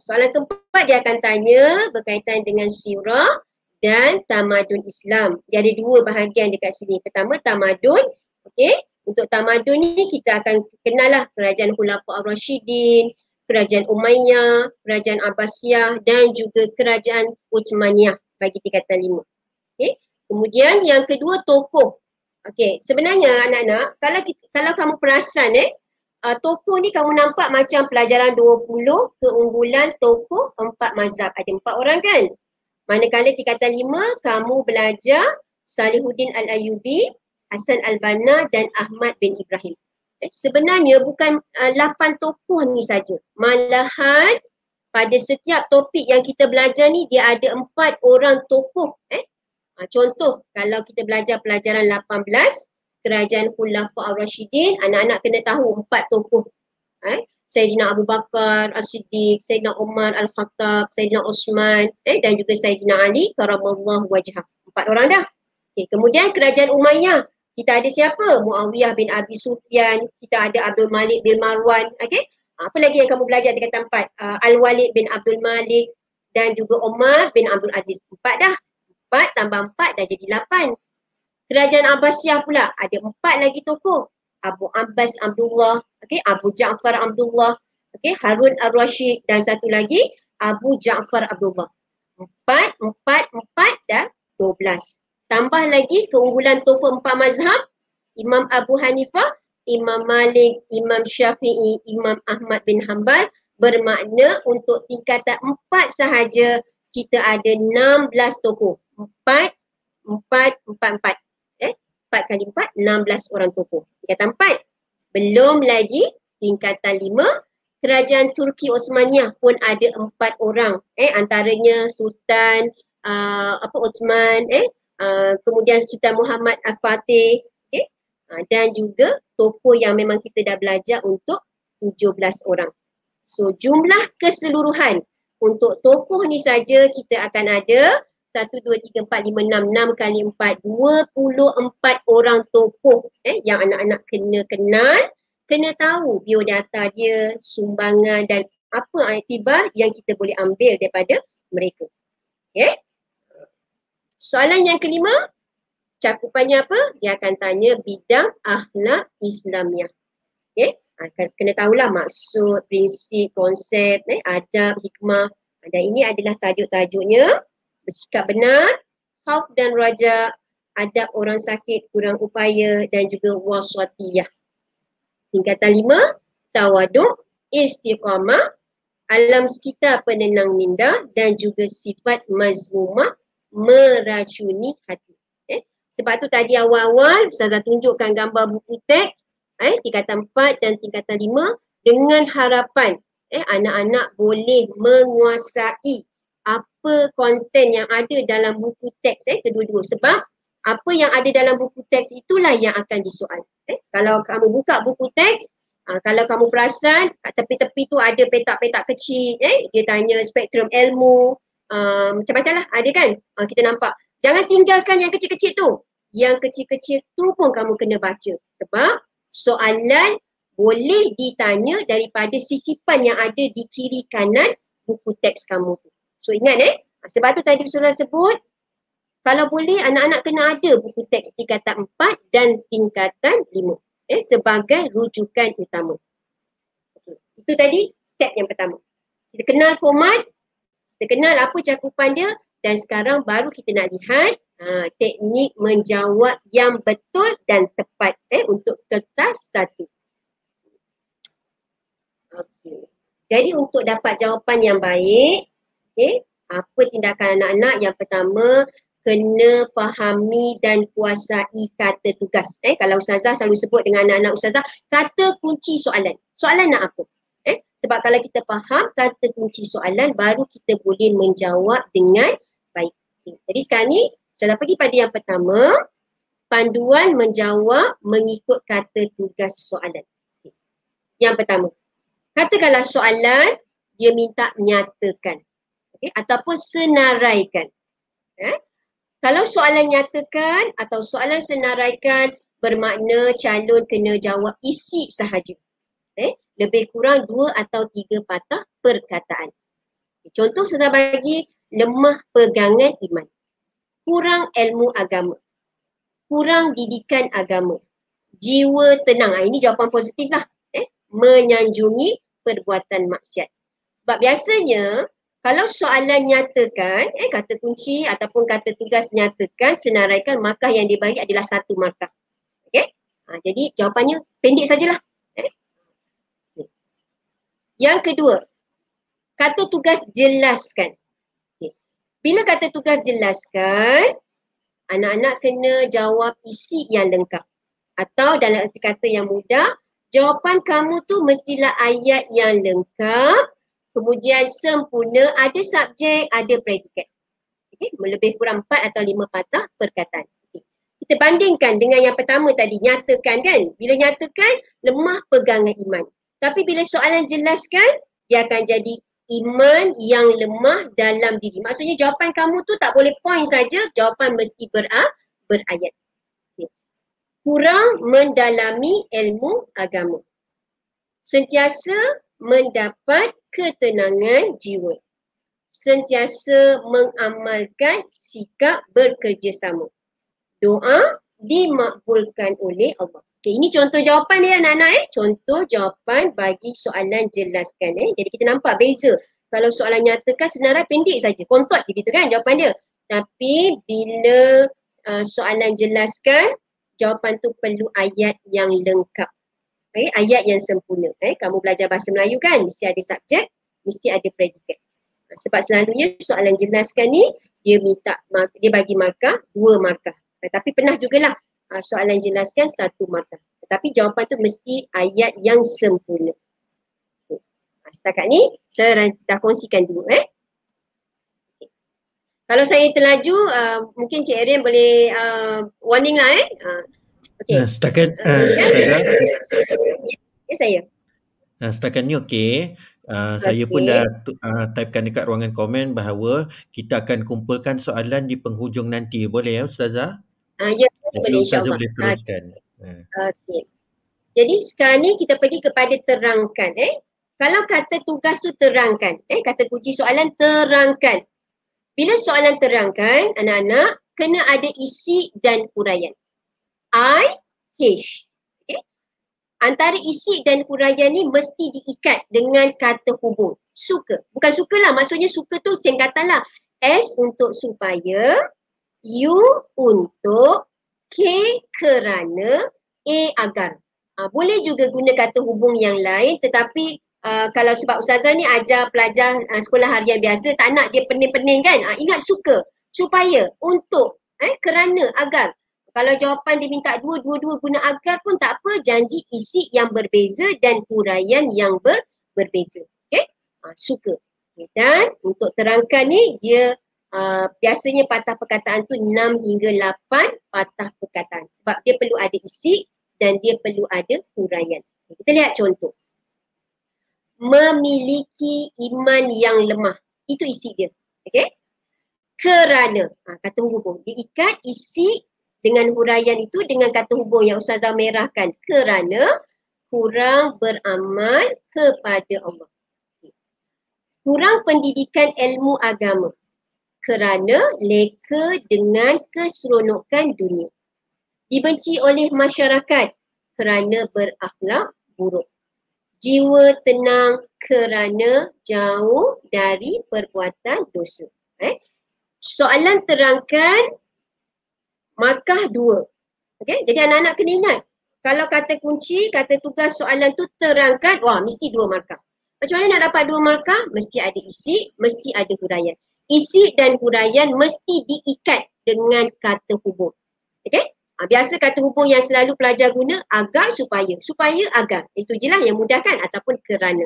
soalan keempat dia akan tanya berkaitan dengan sirah dan tamadun Islam. Dia ada dua bahagian dekat sini. Pertama tamadun, okey, Untuk tamadun ni kita akan kenal lah kerajaan Khulafa Ar-Rashidin, kerajaan Umayyah, kerajaan Abbasiyah dan juga kerajaan Uthmaniyah bagi tingkatan lima. Okay. Kemudian yang kedua tokoh. Okay. Sebenarnya anak-anak kalau kita, kalau kamu perasan eh uh, tokoh ni kamu nampak macam pelajaran 20 keunggulan tokoh empat mazhab. Ada empat orang kan? Manakala tingkatan lima kamu belajar Salihuddin Al-Ayubi, Hasan Al-Banna dan Ahmad bin Ibrahim. Eh, sebenarnya bukan uh, lapan tokoh ni saja. Malahan pada setiap topik yang kita belajar ni dia ada empat orang tokoh. Eh? Ha, contoh kalau kita belajar pelajaran 18 kerajaan Khulafa Ar-Rashidin, anak-anak kena tahu empat tokoh. Eh? Sayyidina Abu Bakar As-Siddiq, Sayyidina Umar Al-Khattab, Sayyidina Osman eh, dan juga Sayyidina Ali karamallahu wajhah. Empat orang dah. Okay, kemudian kerajaan Umayyah. Kita ada siapa? Muawiyah bin Abi Sufyan, kita ada Abdul Malik bin Marwan. Okay? Apa lagi yang kamu belajar di kata empat? Uh, Al-Walid bin Abdul Malik dan juga Umar bin Abdul Aziz. Empat dah. Empat tambah empat dah jadi lapan. Kerajaan Abbasiyah pula ada empat lagi tokoh. Abu Abbas Abdullah, okay, Abu Ja'far Abdullah, okay, Harun Ar-Rashid dan satu lagi Abu Ja'far Abdullah. Empat, empat, empat dan dua belas. Tambah lagi keunggulan tokoh empat mazhab, Imam Abu Hanifah, Imam Malik, Imam Syafi'i, Imam Ahmad bin Hanbal bermakna untuk tingkatan empat sahaja kita ada enam belas tokoh. Empat, empat, empat, empat. 4 kali 4, 16 orang tokoh. Tingkatan 4. Belum lagi tingkatan 5, kerajaan Turki Osmaniyah pun ada 4 orang. Eh, antaranya Sultan uh, apa Osman, eh, uh, kemudian Sultan Muhammad Al-Fatih eh, uh, dan juga tokoh yang memang kita dah belajar untuk 17 orang. So jumlah keseluruhan untuk tokoh ni saja kita akan ada satu, dua, tiga, empat, lima, enam, enam kali empat, dua puluh empat orang tokoh eh, yang anak-anak kena kenal, kena tahu biodata dia, sumbangan dan apa iktibar yang kita boleh ambil daripada mereka. Okay? Soalan yang kelima, cakupannya apa? Dia akan tanya bidang akhlak Islamiah. Okay? Akan kena tahulah maksud, prinsip, konsep, eh, adab, hikmah. Dan ini adalah tajuk-tajuknya bersikap benar, khauf dan raja, adab orang sakit, kurang upaya dan juga waswatiyah. Tingkatan lima, tawaduk, istiqamah, alam sekitar penenang minda dan juga sifat mazmumah meracuni hati. Eh? Sebab tu tadi awal-awal Ustazah tunjukkan gambar buku teks eh, tingkatan empat dan tingkatan lima dengan harapan eh, anak-anak boleh menguasai apa konten yang ada dalam buku teks eh kedua-dua sebab apa yang ada dalam buku teks itulah yang akan disoal. Eh kalau kamu buka buku teks uh, kalau kamu perasan kat tepi-tepi tu ada petak-petak kecil eh dia tanya spektrum ilmu uh, macam-macam lah ada kan uh, kita nampak. Jangan tinggalkan yang kecil-kecil tu. Yang kecil-kecil tu pun kamu kena baca sebab soalan boleh ditanya daripada sisipan yang ada di kiri kanan buku teks kamu tu. So ingat eh, sebab tu tadi Ustazah sebut, kalau boleh anak-anak kena ada buku teks tingkatan 4 dan tingkatan 5 eh, sebagai rujukan utama. Okay. Itu tadi step yang pertama. Kita kenal format, kita kenal apa cakupan dia dan sekarang baru kita nak lihat ha, teknik menjawab yang betul dan tepat eh, untuk kertas satu. Okay. Jadi untuk dapat jawapan yang baik, Okay. Apa tindakan anak-anak? Yang pertama, kena fahami dan kuasai kata tugas. Eh, kalau Ustazah selalu sebut dengan anak-anak Ustazah, kata kunci soalan. Soalan nak apa? Eh, sebab kalau kita faham kata kunci soalan, baru kita boleh menjawab dengan baik. Okay. Jadi sekarang ni, Ustazah pergi pada yang pertama, panduan menjawab mengikut kata tugas soalan. Okay. Yang pertama, katakanlah soalan, dia minta nyatakan okay, ataupun senaraikan. Eh? Kalau soalan nyatakan atau soalan senaraikan bermakna calon kena jawab isi sahaja. Eh? Lebih kurang dua atau tiga patah perkataan. Contoh saya bagi lemah pegangan iman. Kurang ilmu agama. Kurang didikan agama. jiwa tenang. Ha, ini jawapan positif lah. Eh? Menyanjungi perbuatan maksiat. Sebab biasanya kalau soalan nyatakan, eh kata kunci ataupun kata tugas nyatakan, senaraikan markah yang dibagi adalah satu markah. Okay? Ha, jadi jawapannya pendek sajalah. Eh? Yang kedua, kata tugas jelaskan. Okay. Bila kata tugas jelaskan, anak-anak kena jawab isi yang lengkap. Atau dalam erti kata yang mudah, jawapan kamu tu mestilah ayat yang lengkap kemudian sempurna ada subjek, ada predikat. Okay. Lebih kurang empat atau lima patah perkataan. Okay. Kita bandingkan dengan yang pertama tadi, nyatakan kan. Bila nyatakan, lemah pegangan iman. Tapi bila soalan jelaskan, dia akan jadi iman yang lemah dalam diri. Maksudnya jawapan kamu tu tak boleh point saja, jawapan mesti ber- berayat. Okay. Kurang mendalami ilmu agama. Sentiasa mendapat ketenangan jiwa. Sentiasa mengamalkan sikap bekerjasama. Doa dimakbulkan oleh Allah. Okay, ini contoh jawapan dia anak-anak eh. Contoh jawapan bagi soalan jelaskan eh. Jadi kita nampak beza. Kalau soalan nyatakan sebenarnya pendek saja. Kontot je gitu kan jawapan dia. Tapi bila uh, soalan jelaskan, jawapan tu perlu ayat yang lengkap. Okay, ayat yang sempurna. Eh, kamu belajar bahasa Melayu kan, mesti ada subjek, mesti ada predikat. Sebab selalunya soalan jelaskan ni, dia minta, dia bagi markah, dua markah. Ha, tapi pernah jugalah ha, soalan jelaskan satu markah. Tapi jawapan tu mesti ayat yang sempurna. Okay. Ha, setakat ni, saya dah kongsikan dulu. Eh. Okay. Kalau saya terlaju, uh, mungkin Cik Arian boleh uh, warning lah eh. Uh, Okay. Uh, setakat uh, setakat ya saya. Uh, setakat ni okey. Uh, okay. Saya pun dah uh, typekan dekat ruangan komen bahawa kita akan kumpulkan soalan di penghujung nanti. Boleh ya Ustazah? Uh, ya, Jadi boleh insyaAllah. boleh teruskan. Uh. Okey. Jadi sekarang ni kita pergi kepada terangkan. Eh? Kalau kata tugas tu terangkan. Eh? Kata kunci soalan terangkan. Bila soalan terangkan, anak-anak kena ada isi dan huraian. I, H. Okay. Antara isi dan huraian ni mesti diikat dengan kata hubung. Suka. Bukan suka lah. Maksudnya suka tu singkatan lah. S untuk supaya, U untuk, K kerana, A agar. Ha, boleh juga guna kata hubung yang lain tetapi uh, kalau sebab Ustazah ni ajar pelajar uh, sekolah harian biasa tak nak dia pening-pening kan. Uh, ingat suka, supaya, untuk, eh, kerana, agar. Kalau jawapan dia minta dua, dua-dua guna agar pun tak apa. Janji isi yang berbeza dan huraian yang ber, berbeza. Okay? Ha, suka. Okay. Dan untuk terangkan ni, dia uh, biasanya patah perkataan tu enam hingga lapan patah perkataan. Sebab dia perlu ada isi dan dia perlu ada huraian. Kita lihat contoh. Memiliki iman yang lemah. Itu isi dia. Okay? Kerana, ha, kata hubung, dia ikat isi dengan huraian itu dengan kata hubung yang Ustazah merahkan kerana kurang beramal kepada Allah. Kurang pendidikan ilmu agama kerana leka dengan keseronokan dunia. Dibenci oleh masyarakat kerana berakhlak buruk. Jiwa tenang kerana jauh dari perbuatan dosa. Eh? Soalan terangkan markah dua. Okay, jadi anak-anak kena ingat. Kalau kata kunci, kata tugas soalan tu terangkan, wah mesti dua markah. Macam mana nak dapat dua markah? Mesti ada isi, mesti ada huraian. Isi dan huraian mesti diikat dengan kata hubung. Okay? Ha, biasa kata hubung yang selalu pelajar guna agar supaya. Supaya agar. Itu je lah yang mudahkan ataupun kerana.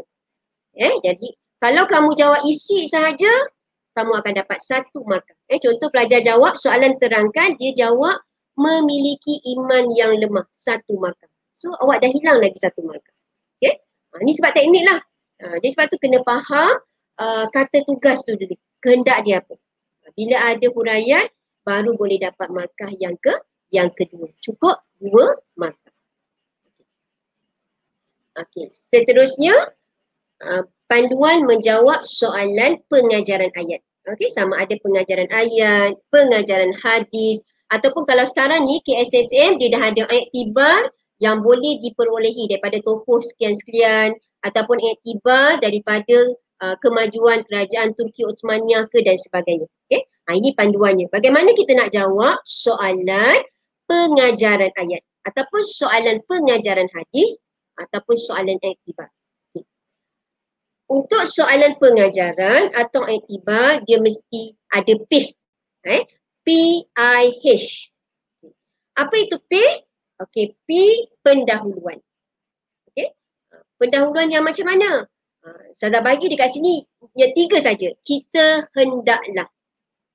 Eh, jadi kalau kamu jawab isi sahaja, kamu akan dapat satu markah. Eh, contoh pelajar jawab soalan terangkan, dia jawab memiliki iman yang lemah, satu markah. So awak dah hilang lagi satu markah. Okay? Ha, ni sebab teknik lah. Ha, jadi sebab tu kena faham uh, kata tugas tu dulu. Kehendak dia apa. Bila ada huraian, baru boleh dapat markah yang ke yang kedua. Cukup dua markah. Okey, seterusnya uh, panduan menjawab soalan pengajaran ayat. Okey, sama ada pengajaran ayat, pengajaran hadis ataupun kalau sekarang ni KSSM dia dah ada ayat tibar yang boleh diperolehi daripada tokoh sekian-sekian ataupun iktibar daripada uh, kemajuan kerajaan Turki Ottomaniyah ke dan sebagainya. Okay? Ha, ini panduannya. Bagaimana kita nak jawab soalan pengajaran ayat ataupun soalan pengajaran hadis ataupun soalan iktibar. Untuk soalan pengajaran atau iktibar dia mesti ada P. Eh? P-I-H. Apa itu P? Okey, P pendahuluan. Okey. Pendahuluan yang macam mana? Saya dah bagi dekat sini ya tiga saja. Kita hendaklah.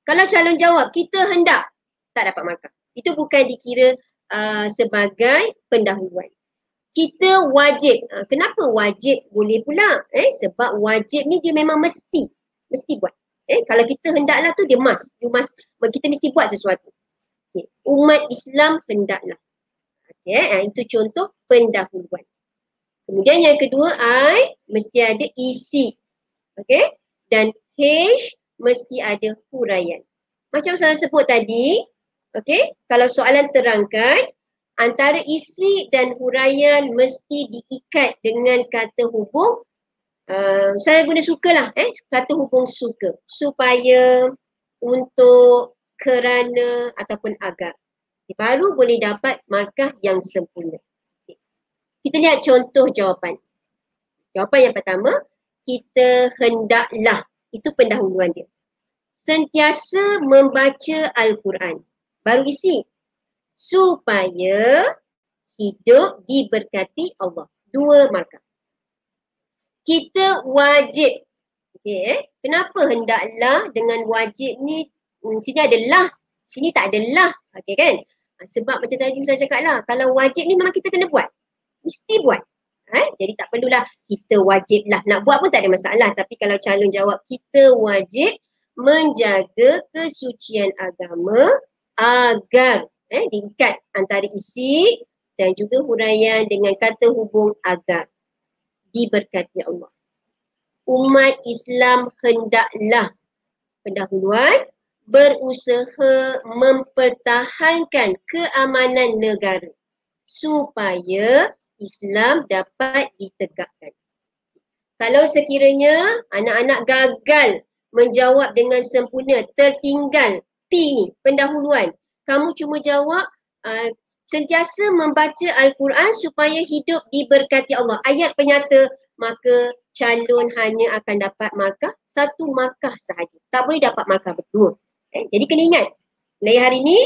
Kalau calon jawab kita hendak tak dapat markah. Itu bukan dikira uh, sebagai pendahuluan. Kita wajib. Uh, kenapa wajib boleh pula? Eh sebab wajib ni dia memang mesti mesti buat. Eh kalau kita hendaklah tu dia must. You must kita mesti buat sesuatu. Okay. Umat Islam hendaklah. Okay, itu contoh pendahuluan. Kemudian yang kedua I mesti ada isi. Okey? Dan H mesti ada huraian. Macam saya sebut tadi, okey? Kalau soalan terangkan antara isi dan huraian mesti diikat dengan kata hubung uh, saya guna sukalah eh kata hubung suka supaya untuk kerana ataupun agar baru boleh dapat markah yang sempurna. Kita lihat contoh jawapan. Jawapan yang pertama, kita hendaklah. Itu pendahuluan dia. Sentiasa membaca Al-Quran. Baru isi. Supaya hidup diberkati Allah. Dua markah. Kita wajib. Okay, eh? Kenapa hendaklah dengan wajib ni, hmm, sini ada lah, sini tak ada lah. Okay kan? Ha, sebab macam tadi saya cakap lah, kalau wajib ni memang kita kena buat. Mesti buat. Eh? Jadi tak perlulah kita wajib lah. Nak buat pun tak ada masalah. Tapi kalau calon jawab kita wajib menjaga kesucian agama agar eh, diikat antara isi dan juga huraian dengan kata hubung agar diberkati Allah. Umat Islam hendaklah pendahuluan berusaha mempertahankan keamanan negara supaya Islam dapat ditegakkan. Kalau sekiranya anak-anak gagal menjawab dengan sempurna, tertinggal P ni, pendahuluan. Kamu cuma jawab uh, sentiasa membaca Al-Quran supaya hidup diberkati Allah. Ayat penyata, maka calon hanya akan dapat markah satu markah sahaja. Tak boleh dapat markah berdua. Eh, jadi kena ingat, mulai hari ini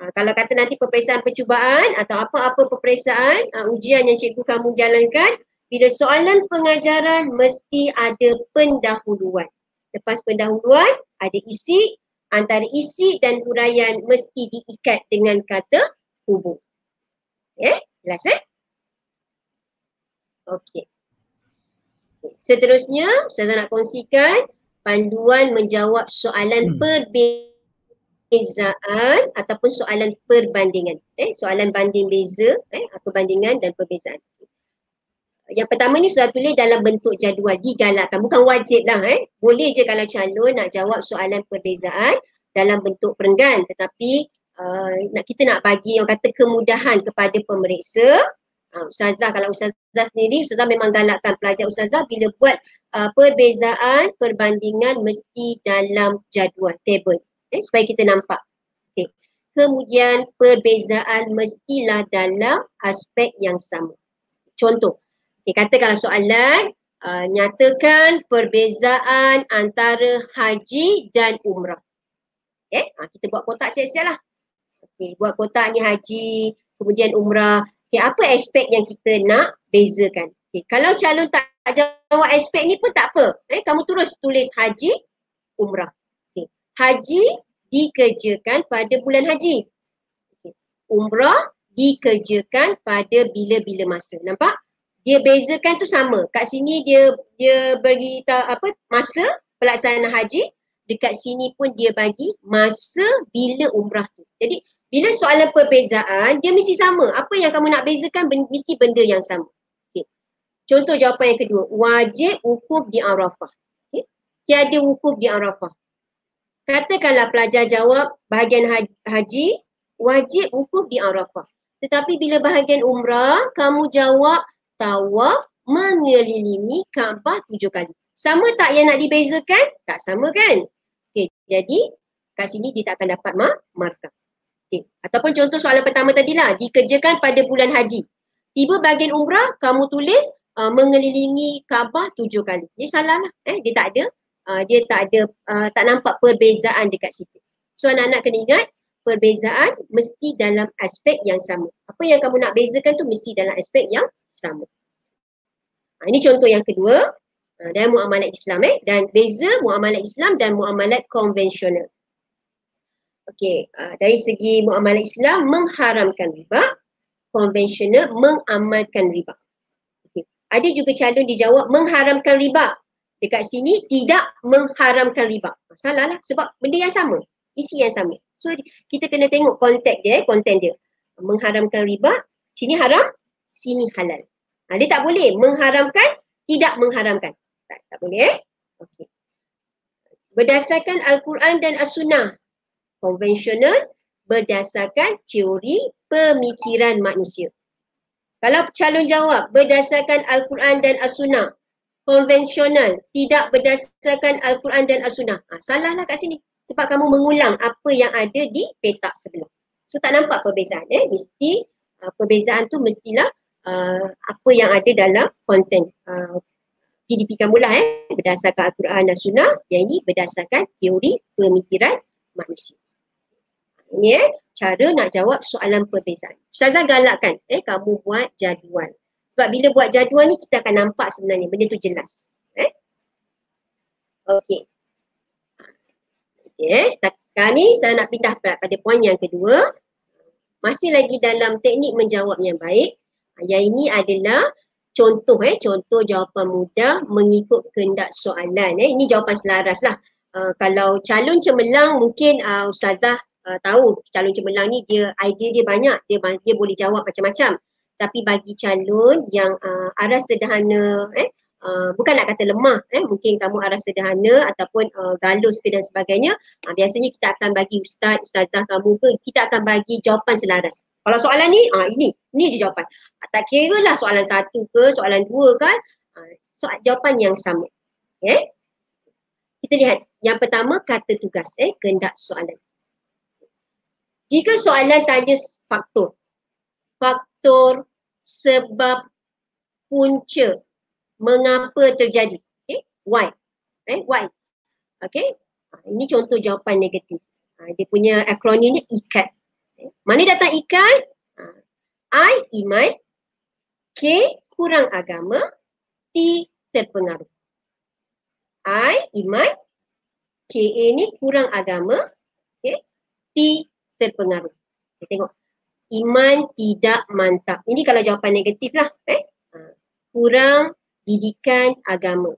uh, kalau kata nanti peperiksaan percubaan atau apa-apa peperiksaan, uh, ujian yang cikgu kamu jalankan, bila soalan pengajaran mesti ada pendahuluan. Lepas pendahuluan, ada isi, antara isi dan huraian mesti diikat dengan kata hubung. Okay, jelas eh? Okey. Seterusnya, saya nak kongsikan panduan menjawab soalan hmm. perbezaan perbezaan ataupun soalan perbandingan. Eh, soalan banding beza, eh, perbandingan dan perbezaan. Yang pertama ni sudah tulis dalam bentuk jadual, digalakkan. Bukan wajib lah. Eh. Boleh je kalau calon nak jawab soalan perbezaan dalam bentuk perenggan. Tetapi uh, nak kita nak bagi yang kata kemudahan kepada pemeriksa. Uh, Ustazah, kalau Ustazah sendiri, Ustazah memang galakkan pelajar Ustazah bila buat uh, perbezaan, perbandingan mesti dalam jadual, table eh, supaya kita nampak. Okay. Kemudian perbezaan mestilah dalam aspek yang sama. Contoh, okay, kata kalau soalan uh, nyatakan perbezaan antara haji dan umrah. Okay, ha, kita buat kotak siap-siap lah. Okay, buat kotak ni haji, kemudian umrah. Okay, apa aspek yang kita nak bezakan? Okay, kalau calon tak jawab aspek ni pun tak apa. Eh, kamu terus tulis haji, umrah haji dikerjakan pada bulan haji. Umrah dikerjakan pada bila-bila masa. Nampak? Dia bezakan tu sama. Kat sini dia dia bagi apa masa pelaksanaan haji. Dekat sini pun dia bagi masa bila umrah tu. Jadi bila soalan perbezaan dia mesti sama. Apa yang kamu nak bezakan mesti benda yang sama. Okay. Contoh jawapan yang kedua. Wajib wukuf di Arafah. Okay. Tiada wukuf di Arafah. Katakanlah pelajar jawab bahagian haji wajib wukuf di Arafah. Tetapi bila bahagian umrah, kamu jawab tawaf mengelilingi Kaabah tujuh kali. Sama tak yang nak dibezakan? Tak sama kan? Okay, jadi kat sini dia tak akan dapat ma markah. Okay. Ataupun contoh soalan pertama tadi lah, dikerjakan pada bulan haji. Tiba bahagian umrah, kamu tulis uh, mengelilingi Kaabah tujuh kali. Dia salah lah. Eh, dia tak ada, uh, dia tak ada, uh, tak nampak perbezaan dekat situ. So anak-anak kena ingat, perbezaan mesti dalam aspek yang sama. Apa yang kamu nak bezakan tu mesti dalam aspek yang sama. Ha, ini contoh yang kedua. Ha, dan muamalat Islam eh dan beza muamalat Islam dan muamalat konvensional. Okey, uh, dari segi muamalat Islam mengharamkan riba, konvensional mengamalkan riba. Okay. Ada juga calon dijawab mengharamkan riba. Dekat sini tidak mengharamkan riba. Salah lah sebab benda yang sama, isi yang sama. So kita kena tengok konteks dia, konten dia. Mengharamkan riba, sini haram, sini halal. Ha, dia tak boleh mengharamkan, tidak mengharamkan tak, tak boleh eh? Okay. Berdasarkan Al-Quran dan As-Sunnah, konvensional berdasarkan teori pemikiran manusia. Kalau calon jawab berdasarkan Al-Quran dan As-Sunnah, konvensional tidak berdasarkan Al-Quran dan As-Sunnah. Ha, salahlah kat sini. Sebab kamu mengulang apa yang ada di petak sebelum. So tak nampak perbezaan. Eh? Mesti uh, perbezaan tu mestilah uh, apa yang ada dalam konten uh, PDP kamu lah eh berdasarkan Al-Quran dan Sunnah yang ini berdasarkan teori pemikiran manusia. Ini eh cara nak jawab soalan perbezaan. Ustazah galakkan eh kamu buat jadual. Sebab bila buat jadual ni kita akan nampak sebenarnya benda tu jelas. Eh? Okay, sekarang ni saya nak pindah pada poin yang kedua. Masih lagi dalam teknik menjawab yang baik. Yang ini adalah contoh eh contoh jawapan mudah mengikut kehendak soalan eh. Ini jawapan selaras lah. Uh, kalau calon cemerlang mungkin uh, ustazah uh, tahu calon cemerlang ni dia idea dia banyak dia dia boleh jawab macam-macam. Tapi bagi calon yang uh, arah sederhana eh Uh, bukan nak kata lemah eh mungkin kamu arah sederhana ataupun uh, galus ke dan sebagainya uh, biasanya kita akan bagi ustaz ustazah kamu ke kita akan bagi jawapan selaras kalau soalan ni ah ini ini je jawapan uh, tak kira lah soalan satu ke soalan dua kan uh, soal jawapan yang sama okay? kita lihat yang pertama kata tugas eh kehendak soalan jika soalan tanya faktor faktor sebab punca mengapa terjadi. Okay, why? Eh, why? Okay, ha, ini contoh jawapan negatif. Dia punya akronimnya ikat. Okay. Mana datang ikat? Ha, I iman, K kurang agama, T terpengaruh. I iman, KA ni kurang agama, okay. T terpengaruh. Okay, tengok. Iman tidak mantap. Ini kalau jawapan negatif lah. Eh? Kurang didikan agama.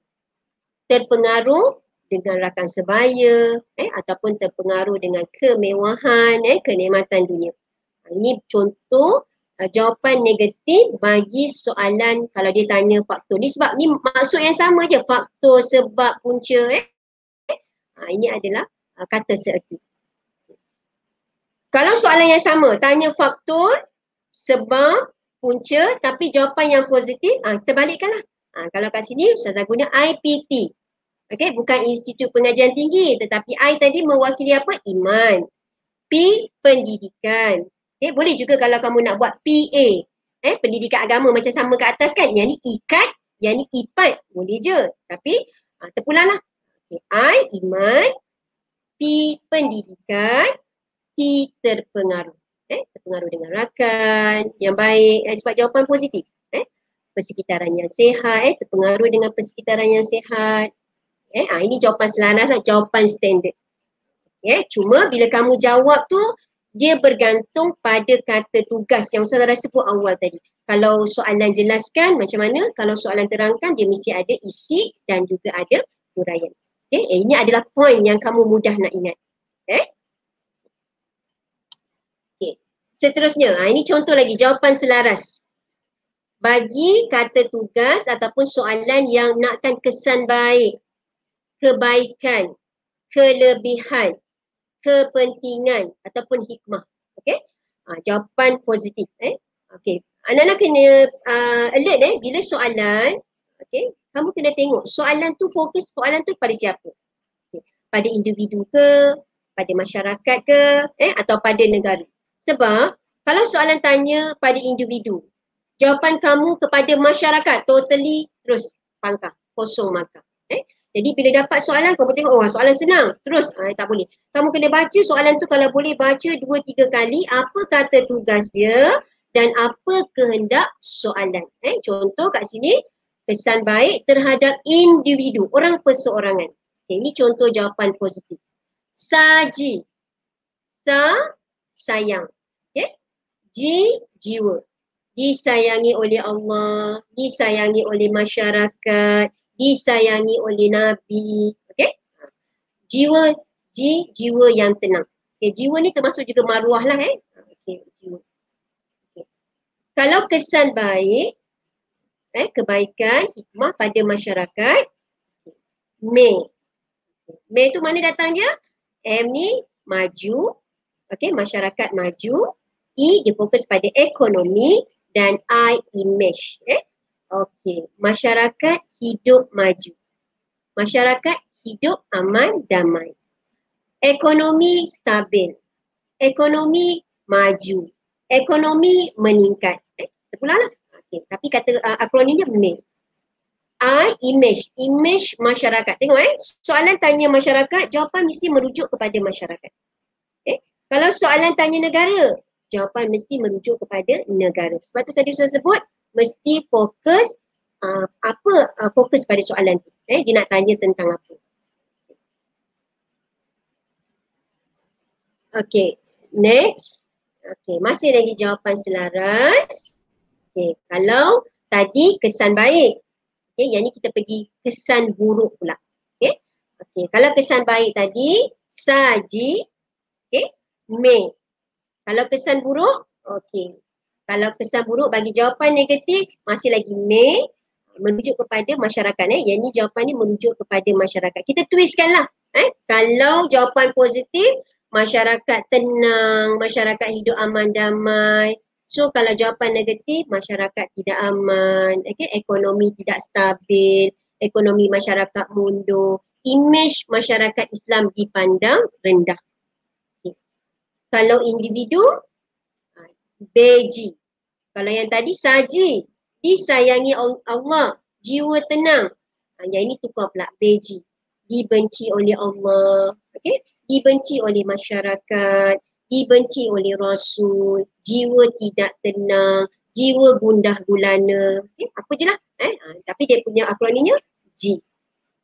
Terpengaruh dengan rakan sebaya eh, ataupun terpengaruh dengan kemewahan, eh, kenikmatan dunia. Ha, ini contoh uh, jawapan negatif bagi soalan kalau dia tanya faktor. Ni sebab ni maksud yang sama je faktor sebab punca eh. Ha, ini adalah uh, kata seerti. Kalau soalan yang sama tanya faktor sebab punca tapi jawapan yang positif, ah ha, terbalikkanlah. Ha, kalau kat sini Ustazah guna IPT. Okey, bukan Institut Pengajian Tinggi tetapi I tadi mewakili apa? Iman. P, pendidikan. Okey, boleh juga kalau kamu nak buat PA. Eh, pendidikan agama macam sama kat atas kan? Yang ni ikat, yang ni ipat. Boleh je. Tapi, ha, terpulang lah. Okay. I, iman. P, pendidikan. T, terpengaruh. Eh, terpengaruh dengan rakan yang baik. Eh, sebab jawapan positif persekitaran yang sehat, eh, terpengaruh dengan persekitaran yang sehat. Eh, ha, ini jawapan selaras, jawapan standard. Eh, cuma bila kamu jawab tu, dia bergantung pada kata tugas yang saudara sebut awal tadi. Kalau soalan jelaskan macam mana, kalau soalan terangkan dia mesti ada isi dan juga ada huraian. Okay, eh, ini adalah poin yang kamu mudah nak ingat. Eh? Okay. Seterusnya, ha, ini contoh lagi jawapan selaras bagi kata tugas ataupun soalan yang nakkan kesan baik, kebaikan, kelebihan, kepentingan ataupun hikmah. Okey? Ha, jawapan positif. Eh? Okay. Anak-anak kena uh, alert eh bila soalan, okay, kamu kena tengok soalan tu fokus soalan tu pada siapa. Okay. Pada individu ke, pada masyarakat ke, eh, atau pada negara. Sebab kalau soalan tanya pada individu, jawapan kamu kepada masyarakat totally terus pangkah, kosong maka. Eh? Jadi bila dapat soalan, kamu tengok, oh soalan senang. Terus, ah, tak boleh. Kamu kena baca soalan tu kalau boleh baca dua tiga kali apa kata tugas dia dan apa kehendak soalan. Eh? Contoh kat sini, kesan baik terhadap individu, orang perseorangan. Okay, ini contoh jawapan positif. Saji. Sa, sayang. Okay? Ji, jiwa. Disayangi oleh Allah, disayangi oleh masyarakat, disayangi oleh Nabi. Okay? Jiwa, ji, jiwa yang tenang. Okay, jiwa ni termasuk juga maruah lah eh. Okay, jiwa. Okay. Kalau kesan baik, eh, kebaikan, hikmah pada masyarakat, Me. Me tu mana datang dia? M ni maju, okay, masyarakat maju. E dia fokus pada ekonomi dan I image. Eh? Okey, masyarakat hidup maju. Masyarakat hidup aman damai. Ekonomi stabil. Ekonomi maju. Ekonomi meningkat. Eh, terpulang lah. Okay. Tapi kata uh, akronimnya MIM. I image. Image masyarakat. Tengok eh. Soalan tanya masyarakat, jawapan mesti merujuk kepada masyarakat. Eh? Kalau soalan tanya negara, jawapan mesti merujuk kepada negara. Sebab tu tadi saya sebut, mesti fokus uh, apa uh, fokus pada soalan tu. Eh, dia nak tanya tentang apa. Okay, next. Okay, masih lagi jawapan selaras. Okay, kalau tadi kesan baik. Okay, yang ni kita pergi kesan buruk pula. Okay, okay kalau kesan baik tadi, saji. Okay, me. Kalau kesan buruk, okay, kalau kesan buruk bagi jawapan negatif masih lagi may merujuk kepada masyarakat eh. Yang ni jawapan ni merujuk kepada masyarakat. Kita twistkanlah eh. Kalau jawapan positif masyarakat tenang, masyarakat hidup aman damai. So kalau jawapan negatif masyarakat tidak aman, okay? ekonomi tidak stabil, ekonomi masyarakat mundur, image masyarakat Islam dipandang rendah. Okay. Kalau individu beji. Kalau yang tadi saji, disayangi Allah, jiwa tenang. Ha, yang ini tukar pula beji. Dibenci oleh Allah, okay? dibenci oleh masyarakat, dibenci oleh Rasul, jiwa tidak tenang, jiwa gundah gulana. Okay? Apa je lah. Eh? Ha, tapi dia punya akronimnya G.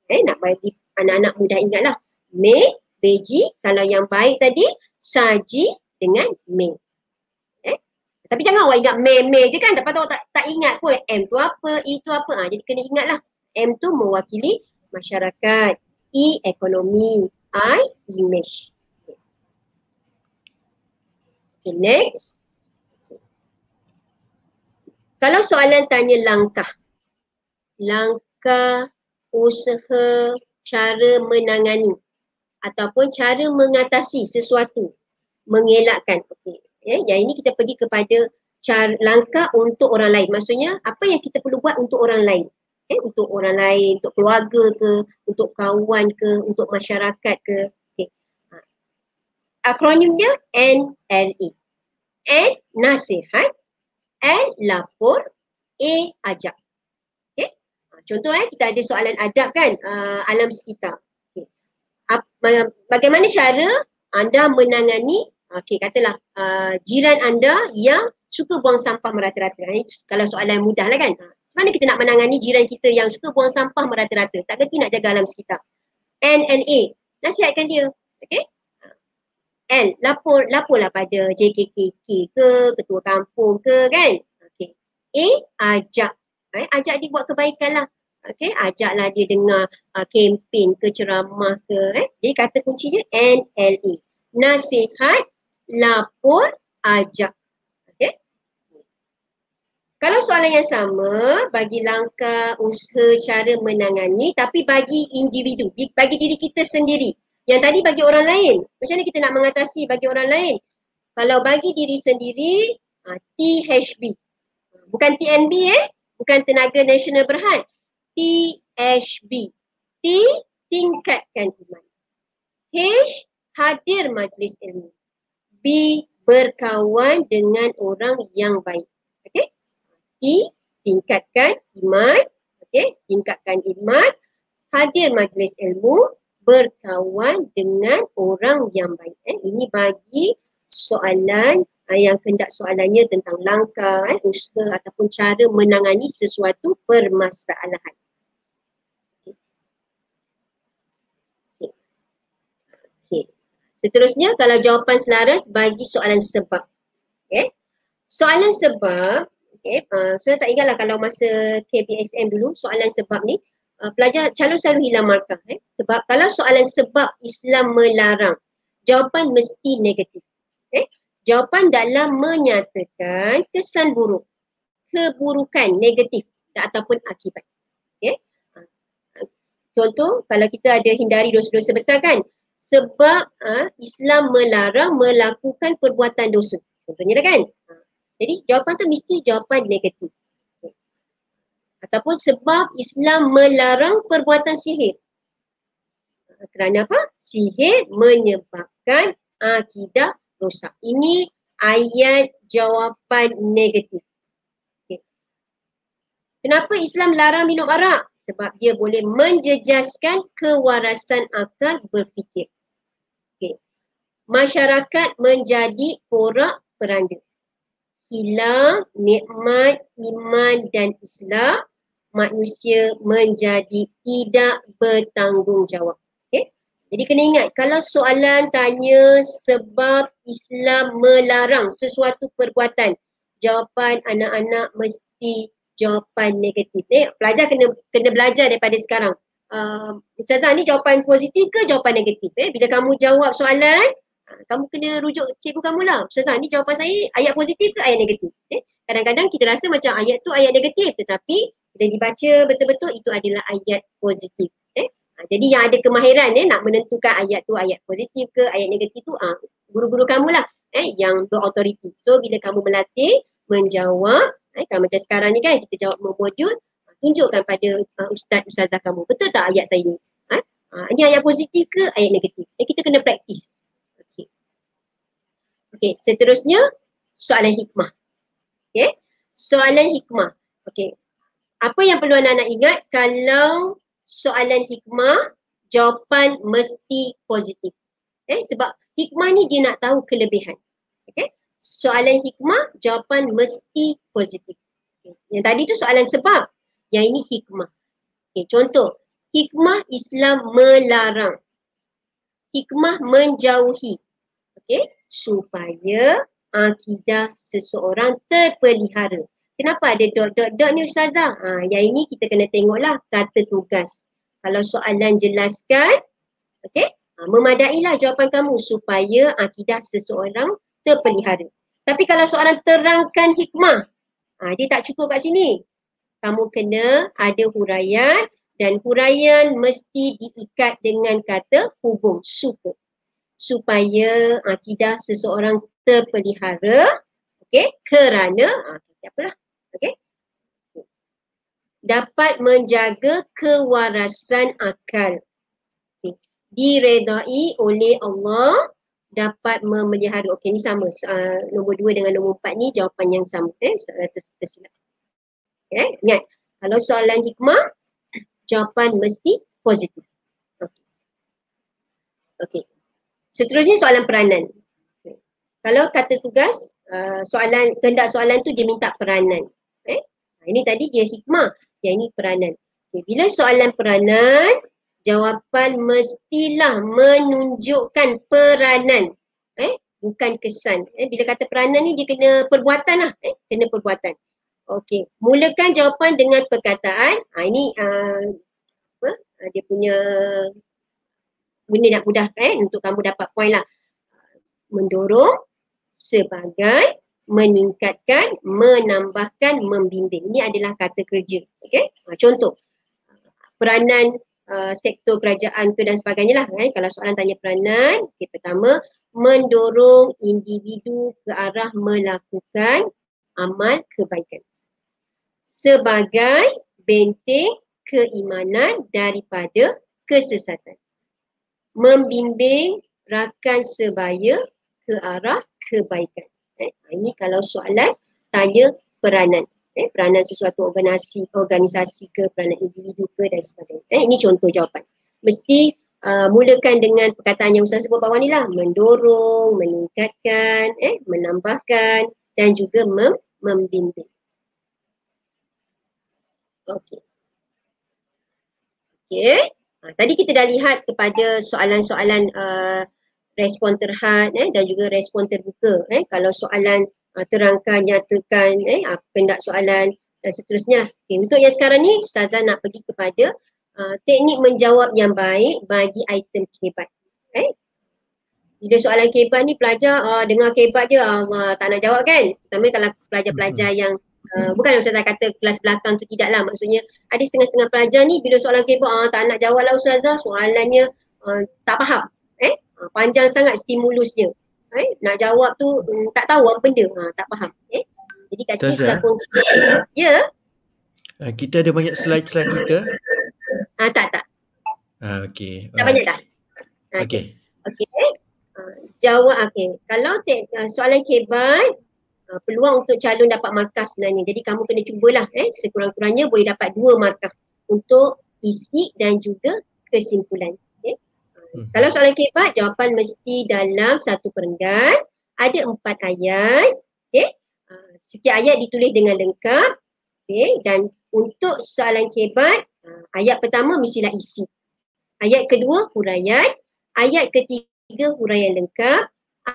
Eh, nak bagi anak-anak mudah ingatlah. Me, beji. Kalau yang baik tadi, saji dengan me. Tapi jangan awak ingat me-me je kan. Dapat awak tak, tak ingat pun M tu apa, E tu apa. Ha, jadi kena ingatlah. M tu mewakili masyarakat. E ekonomi. I image. Okay, next. Kalau soalan tanya langkah. Langkah, usaha, cara menangani. Ataupun cara mengatasi sesuatu. Mengelakkan. Okay ya yang ini kita pergi kepada cara langkah untuk orang lain. Maksudnya apa yang kita perlu buat untuk orang lain? Eh untuk orang lain untuk keluarga ke untuk kawan ke untuk masyarakat ke. Okey. Ha. akronim dia NLE N nasihat. L lapor. A ajak. Ha, contoh eh kita ada soalan adab kan uh, alam sekitar. Okey. Bagaimana cara anda menangani Okey, katalah uh, jiran anda yang suka buang sampah merata-rata. Ini kalau soalan mudah lah kan. Mana kita nak menangani jiran kita yang suka buang sampah merata-rata? Tak kerti nak jaga alam sekitar. N and A, nasihatkan dia. Okey? L, lapor, laporlah pada JKKK ke, ketua kampung ke kan. Okey. A, ajak. Eh, ajak dia buat kebaikan lah. Okey, ajaklah dia dengar uh, kempen ke ceramah ke. Eh. Jadi kata kuncinya N, L, A. Nasihat, lapor, ajak. Okay. Kalau soalan yang sama, bagi langkah, usaha, cara menangani tapi bagi individu, bagi diri kita sendiri. Yang tadi bagi orang lain. Macam mana kita nak mengatasi bagi orang lain? Kalau bagi diri sendiri, uh, THB. Bukan TNB eh. Bukan Tenaga Nasional Berhad. THB. T, tingkatkan iman. H, hadir majlis ilmu. B, berkawan dengan orang yang baik. Okey? T, tingkatkan iman. Okey? Tingkatkan iman. Hadir majlis ilmu berkawan dengan orang yang baik. Eh, ini bagi soalan uh, yang kendak soalannya tentang langkah, eh, usaha ataupun cara menangani sesuatu permasalahan. Okay. Okay. Seterusnya kalau jawapan selaras bagi soalan sebab. Okay. Soalan sebab, okay, uh, saya tak ingatlah kalau masa KBSM dulu soalan sebab ni uh, pelajar calon selalu hilang markah eh. sebab kalau soalan sebab Islam melarang jawapan mesti negatif eh. jawapan dalam menyatakan kesan buruk keburukan negatif ataupun akibat okay. Uh, contoh kalau kita ada hindari dosa-dosa besar kan sebab uh, Islam melarang melakukan perbuatan dosa contohnya kan uh, jadi jawapan tu mesti jawapan negatif ataupun sebab Islam melarang perbuatan sihir. Kerana apa? Sihir menyebabkan akidah rosak. Ini ayat jawapan negatif. Okay. Kenapa Islam larang minum arak? Sebab dia boleh menjejaskan kewarasan akal berfikir. Masyarakat menjadi porak peranda hilang nikmat iman dan Islam, manusia menjadi tidak bertanggungjawab. Okay? Jadi kena ingat kalau soalan tanya sebab Islam melarang sesuatu perbuatan, jawapan anak-anak mesti jawapan negatif. Eh, pelajar kena kena belajar daripada sekarang. Uh, Ustazah ni jawapan positif ke jawapan negatif? Eh? Bila kamu jawab soalan, kamu kena rujuk cikgu kamu lah. Ustazah ni jawapan saya ayat positif ke ayat negatif? Eh? Kadang-kadang kita rasa macam ayat tu ayat negatif tetapi bila dibaca betul-betul itu adalah ayat positif. Eh? Ha, jadi yang ada kemahiran eh, nak menentukan ayat tu ayat positif ke ayat negatif tu ah, guru-guru kamu lah eh, yang berautoriti. So bila kamu melatih menjawab eh, kalau macam sekarang ni kan kita jawab memodul ha, tunjukkan pada uh, ustaz ustazah kamu betul tak ayat saya ni? Ha? Ha, ini ayat positif ke ayat negatif? Eh, kita kena praktis. Okey, seterusnya soalan hikmah. Okey, soalan hikmah. Okey, apa yang perlu anak-anak ingat kalau soalan hikmah jawapan mesti positif. Eh, sebab hikmah ni dia nak tahu kelebihan. Okey, soalan hikmah jawapan mesti positif. Okay. Yang tadi tu soalan sebab, yang ini hikmah. Okey, contoh, hikmah Islam melarang. Hikmah menjauhi. Okey, supaya akidah seseorang terpelihara. Kenapa ada dot-dot-dot ni Ustazah? Ha, yang ini kita kena tengoklah kata tugas. Kalau soalan jelaskan, okay, ha, memadailah jawapan kamu supaya akidah seseorang terpelihara. Tapi kalau soalan terangkan hikmah, ha, dia tak cukup kat sini. Kamu kena ada huraian dan huraian mesti diikat dengan kata hubung, super supaya akidah seseorang terpelihara okey kerana okey apalah okey. Dapat menjaga kewarasan akal. Okay. diredai oleh Allah dapat memelihara. Okey ni sama uh, nombor dua dengan nombor empat ni jawapan yang sama eh tersilap okey ingat kalau soalan hikmah jawapan mesti positif. Okey. Okey Seterusnya soalan peranan. Kalau kata tugas, uh, soalan kehendak soalan tu dia minta peranan. Eh? Ini tadi dia hikmah, yang ini peranan. Okay. Bila soalan peranan, jawapan mestilah menunjukkan peranan. Eh? Bukan kesan. Eh? Bila kata peranan ni dia kena perbuatan lah. Eh? Kena perbuatan. Okey, mulakan jawapan dengan perkataan. Ha, ini uh, apa? Uh, dia punya benda nak mudahkan eh, untuk kamu dapat poin lah. Mendorong sebagai meningkatkan, menambahkan, membimbing. Ini adalah kata kerja. Okay? Ha, contoh, peranan uh, sektor kerajaan ke dan sebagainya lah. Eh. Kalau soalan tanya peranan, okay, pertama, mendorong individu ke arah melakukan amal kebaikan. Sebagai benteng keimanan daripada kesesatan. Membimbing rakan sebaya ke arah kebaikan. Eh, ini kalau soalan tanya peranan. Eh, peranan sesuatu organisasi, organisasi ke, peranan individu ke dan sebagainya. Eh, ini contoh jawapan. Mesti uh, mulakan dengan perkataan yang Ustaz sebut bawah ni lah. Mendorong, meningkatkan, eh, menambahkan dan juga mem- membimbing. Okey. Okey. Ha, tadi kita dah lihat kepada soalan-soalan uh, respon terhad eh, dan juga respon terbuka. Eh. Kalau soalan uh, terangkan, nyatakan, eh, kendak soalan dan seterusnya. Okay. Untuk yang sekarang ni, Saza nak pergi kepada uh, teknik menjawab yang baik bagi item kebat. Eh. Bila soalan kebat ni pelajar uh, dengar kebat je uh, tak nak jawab kan. Pertama kalau pelajar-pelajar yang Uh, bukan Ustaz kata kelas belakang tu tidak lah. Maksudnya ada setengah-setengah pelajar ni bila soalan kebat uh, tak nak jawab lah Ustazah soalannya uh, tak faham. Eh? Uh, panjang sangat stimulusnya eh? Nak jawab tu um, tak tahu apa benda. Uh, tak faham. Eh? Jadi kat sini kita kongsi ya? Uh, kita ada banyak slide-slide kita ah uh, tak tak. Uh, okey. Tak banyak dah. Okey. okey. Uh, jawab okey. Kalau te, uh, soalan kebat Uh, peluang untuk calon dapat markah sebenarnya. Jadi kamu kena cubalah eh sekurang-kurangnya boleh dapat dua markah untuk isi dan juga kesimpulan. Okay. Hmm. Kalau soalan kebat jawapan mesti dalam satu perenggan ada empat ayat. Okay. Uh, setiap ayat ditulis dengan lengkap. Okay. Dan untuk soalan kebat uh, ayat pertama mestilah isi. Ayat kedua huraian. Ayat ketiga huraian lengkap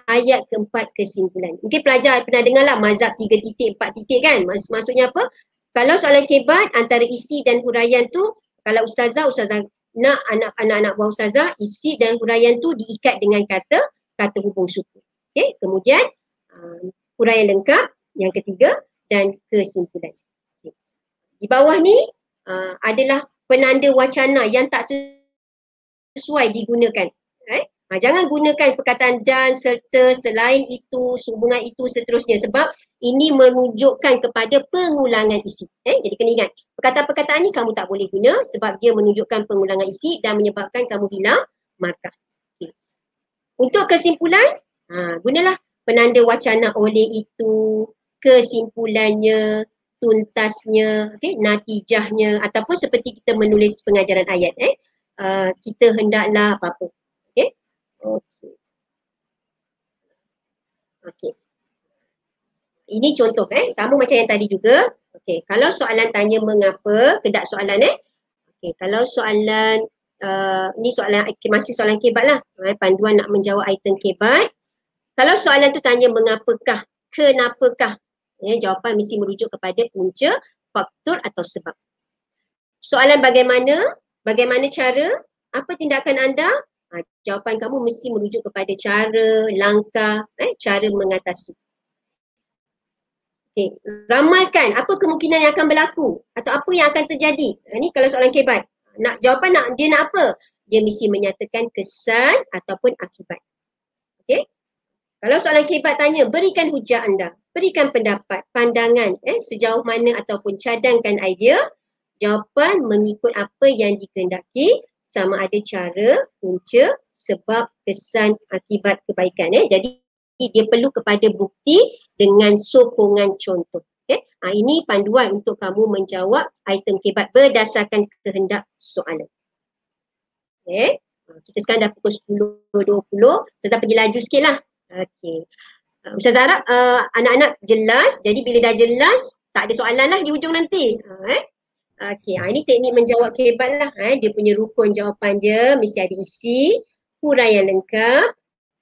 ayat keempat kesimpulan. Mungkin pelajar pernah dengar lah mazhab tiga titik, empat titik kan. Maksud, maksudnya apa? Kalau soalan kebat antara isi dan huraian tu, kalau ustazah, ustazah nak anak-anak buah ustazah, isi dan huraian tu diikat dengan kata, kata hubung suku. Okay, kemudian um, huraian lengkap yang ketiga dan kesimpulan. Okay. Di bawah ni uh, adalah penanda wacana yang tak sesuai digunakan. Eh? Ha, jangan gunakan perkataan dan serta selain itu, sehubungan itu seterusnya sebab ini menunjukkan kepada pengulangan isi. Eh, jadi kena ingat, perkataan-perkataan ni kamu tak boleh guna sebab dia menunjukkan pengulangan isi dan menyebabkan kamu hilang markah. Okay. Untuk kesimpulan, ha, gunalah penanda wacana oleh itu, kesimpulannya, tuntasnya, okay, natijahnya ataupun seperti kita menulis pengajaran ayat. Eh, uh, kita hendaklah apa-apa. Okey. Okey. Ini contoh eh, sama macam yang tadi juga. Okey, kalau soalan tanya mengapa, kedak soalan eh. Okey, kalau soalan uh, ni soalan masih soalan kebat lah. Eh, panduan nak menjawab item kebat. Kalau soalan tu tanya mengapakah, kenapakah? Eh, jawapan mesti merujuk kepada punca, faktor atau sebab. Soalan bagaimana? Bagaimana cara? Apa tindakan anda? Ha, jawapan kamu mesti merujuk kepada cara, langkah, eh, cara mengatasi. Okay. Ramalkan apa kemungkinan yang akan berlaku atau apa yang akan terjadi. Ini kalau soalan kebat. Nak jawapan nak dia nak apa? Dia mesti menyatakan kesan ataupun akibat. Okay. Kalau soalan kebat tanya, berikan hujah anda. Berikan pendapat, pandangan eh, sejauh mana ataupun cadangkan idea. Jawapan mengikut apa yang dikendaki sama ada cara, punca, sebab, kesan, akibat kebaikan. Eh. Jadi dia perlu kepada bukti dengan sokongan contoh. Okay. Ha, ini panduan untuk kamu menjawab item kebat berdasarkan kehendak soalan. Okay. Ha, kita sekarang dah pukul 10.20. Saya dah pergi laju sikit lah. Okay. Uh, Ustaz harap uh, anak-anak jelas. Jadi bila dah jelas, tak ada soalan lah di ujung nanti. Uh, eh. Okey, ha, ini teknik menjawab kebat lah. Ha, dia punya rukun jawapan dia mesti ada isi, huraian lengkap,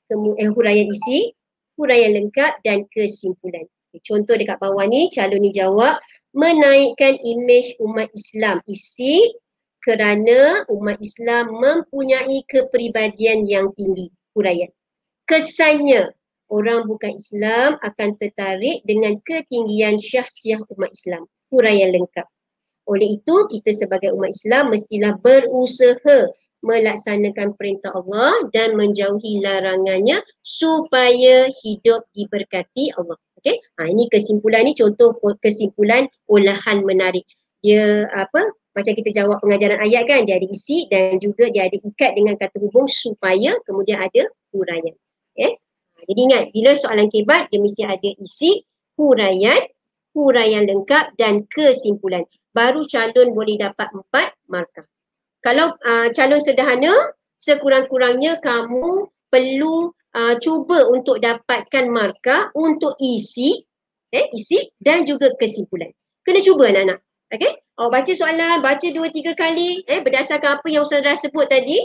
kemu- eh, huraian isi, huraian lengkap dan kesimpulan. Okay, contoh dekat bawah ni, calon ni jawab menaikkan imej umat Islam. Isi kerana umat Islam mempunyai kepribadian yang tinggi. Huraian. Kesannya, orang bukan Islam akan tertarik dengan ketinggian syahsiah umat Islam. Huraian lengkap. Oleh itu, kita sebagai umat Islam mestilah berusaha melaksanakan perintah Allah dan menjauhi larangannya supaya hidup diberkati Allah. Okey. Ha, ini kesimpulan ni contoh kesimpulan olahan menarik. Dia apa? Macam kita jawab pengajaran ayat kan, dia ada isi dan juga dia ada ikat dengan kata hubung supaya kemudian ada huraian. Okay. Ha, jadi ingat, bila soalan kebat dia mesti ada isi, huraian, huraian lengkap dan kesimpulan. Baru calon boleh dapat empat markah. Kalau uh, calon sederhana, sekurang-kurangnya kamu perlu uh, cuba untuk dapatkan markah untuk isi, eh, isi dan juga kesimpulan. Kena cuba anak-anak. Okay? Oh, baca soalan, baca dua tiga kali eh, berdasarkan apa yang Ustaz sebut tadi.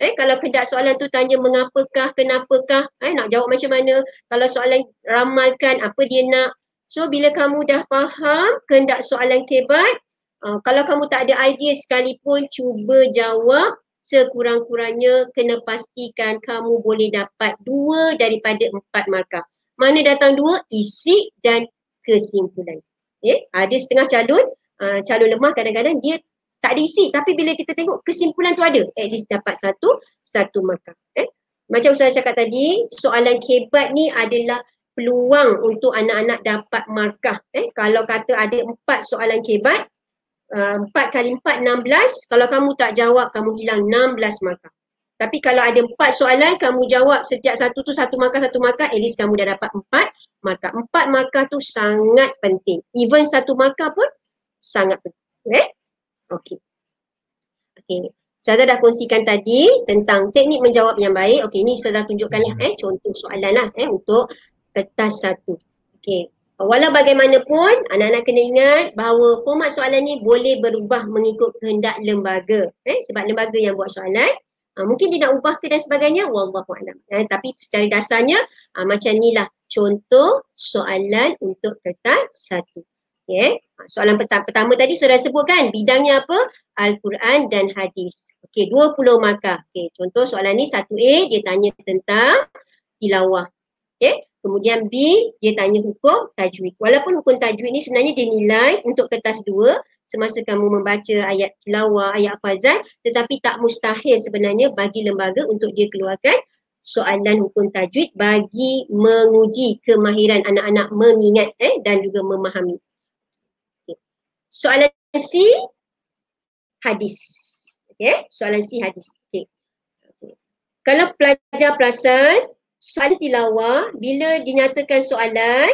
Eh, kalau kedak soalan tu tanya mengapakah, kenapakah, eh, nak jawab macam mana. Kalau soalan ramalkan apa dia nak. So bila kamu dah faham kehendak soalan kebat, uh, kalau kamu tak ada idea sekalipun cuba jawab sekurang-kurangnya kena pastikan kamu boleh dapat dua daripada empat markah. Mana datang dua? Isi dan kesimpulan. Eh, ada setengah calon uh, calon lemah kadang-kadang dia tak diisi tapi bila kita tengok kesimpulan tu ada at least dapat satu satu markah eh macam Ustaz cakap tadi soalan kebat ni adalah peluang untuk anak-anak dapat markah eh kalau kata ada empat soalan kebat uh, empat kali empat enam belas kalau kamu tak jawab kamu hilang enam belas markah tapi kalau ada empat soalan kamu jawab setiap satu tu satu markah satu markah at least kamu dah dapat empat markah empat markah tu sangat penting even satu markah pun sangat penting. Eh? Okey. Okey. Saya dah kongsikan tadi tentang teknik menjawab yang baik. Okey, ini saya dah tunjukkan lah, eh contoh soalan lah eh untuk kertas satu. Okey. Walau bagaimanapun, anak-anak kena ingat bahawa format soalan ni boleh berubah mengikut kehendak lembaga. Eh, sebab lembaga yang buat soalan, uh, mungkin dia nak ubah ke dan sebagainya, wallahualam. Eh, tapi secara dasarnya, uh, macam inilah contoh soalan untuk kertas satu. Okay. Ha, soalan pertama tadi sudah sebutkan bidangnya apa? Al-Quran dan hadis. Okey, 20 markah. Okey, contoh soalan ni 1A dia tanya tentang tilawah. Okey, kemudian B dia tanya hukum tajwid. Walaupun hukum tajwid ni sebenarnya dia nilai untuk kertas 2 semasa kamu membaca ayat tilawah, ayat fazal tetapi tak mustahil sebenarnya bagi lembaga untuk dia keluarkan soalan hukum tajwid bagi menguji kemahiran anak-anak mengingat eh, dan juga memahami. Soalan C hadis. Okey, soalan C hadis. Okey. Okay. Kalau pelajar perasan soalan tilawah bila dinyatakan soalan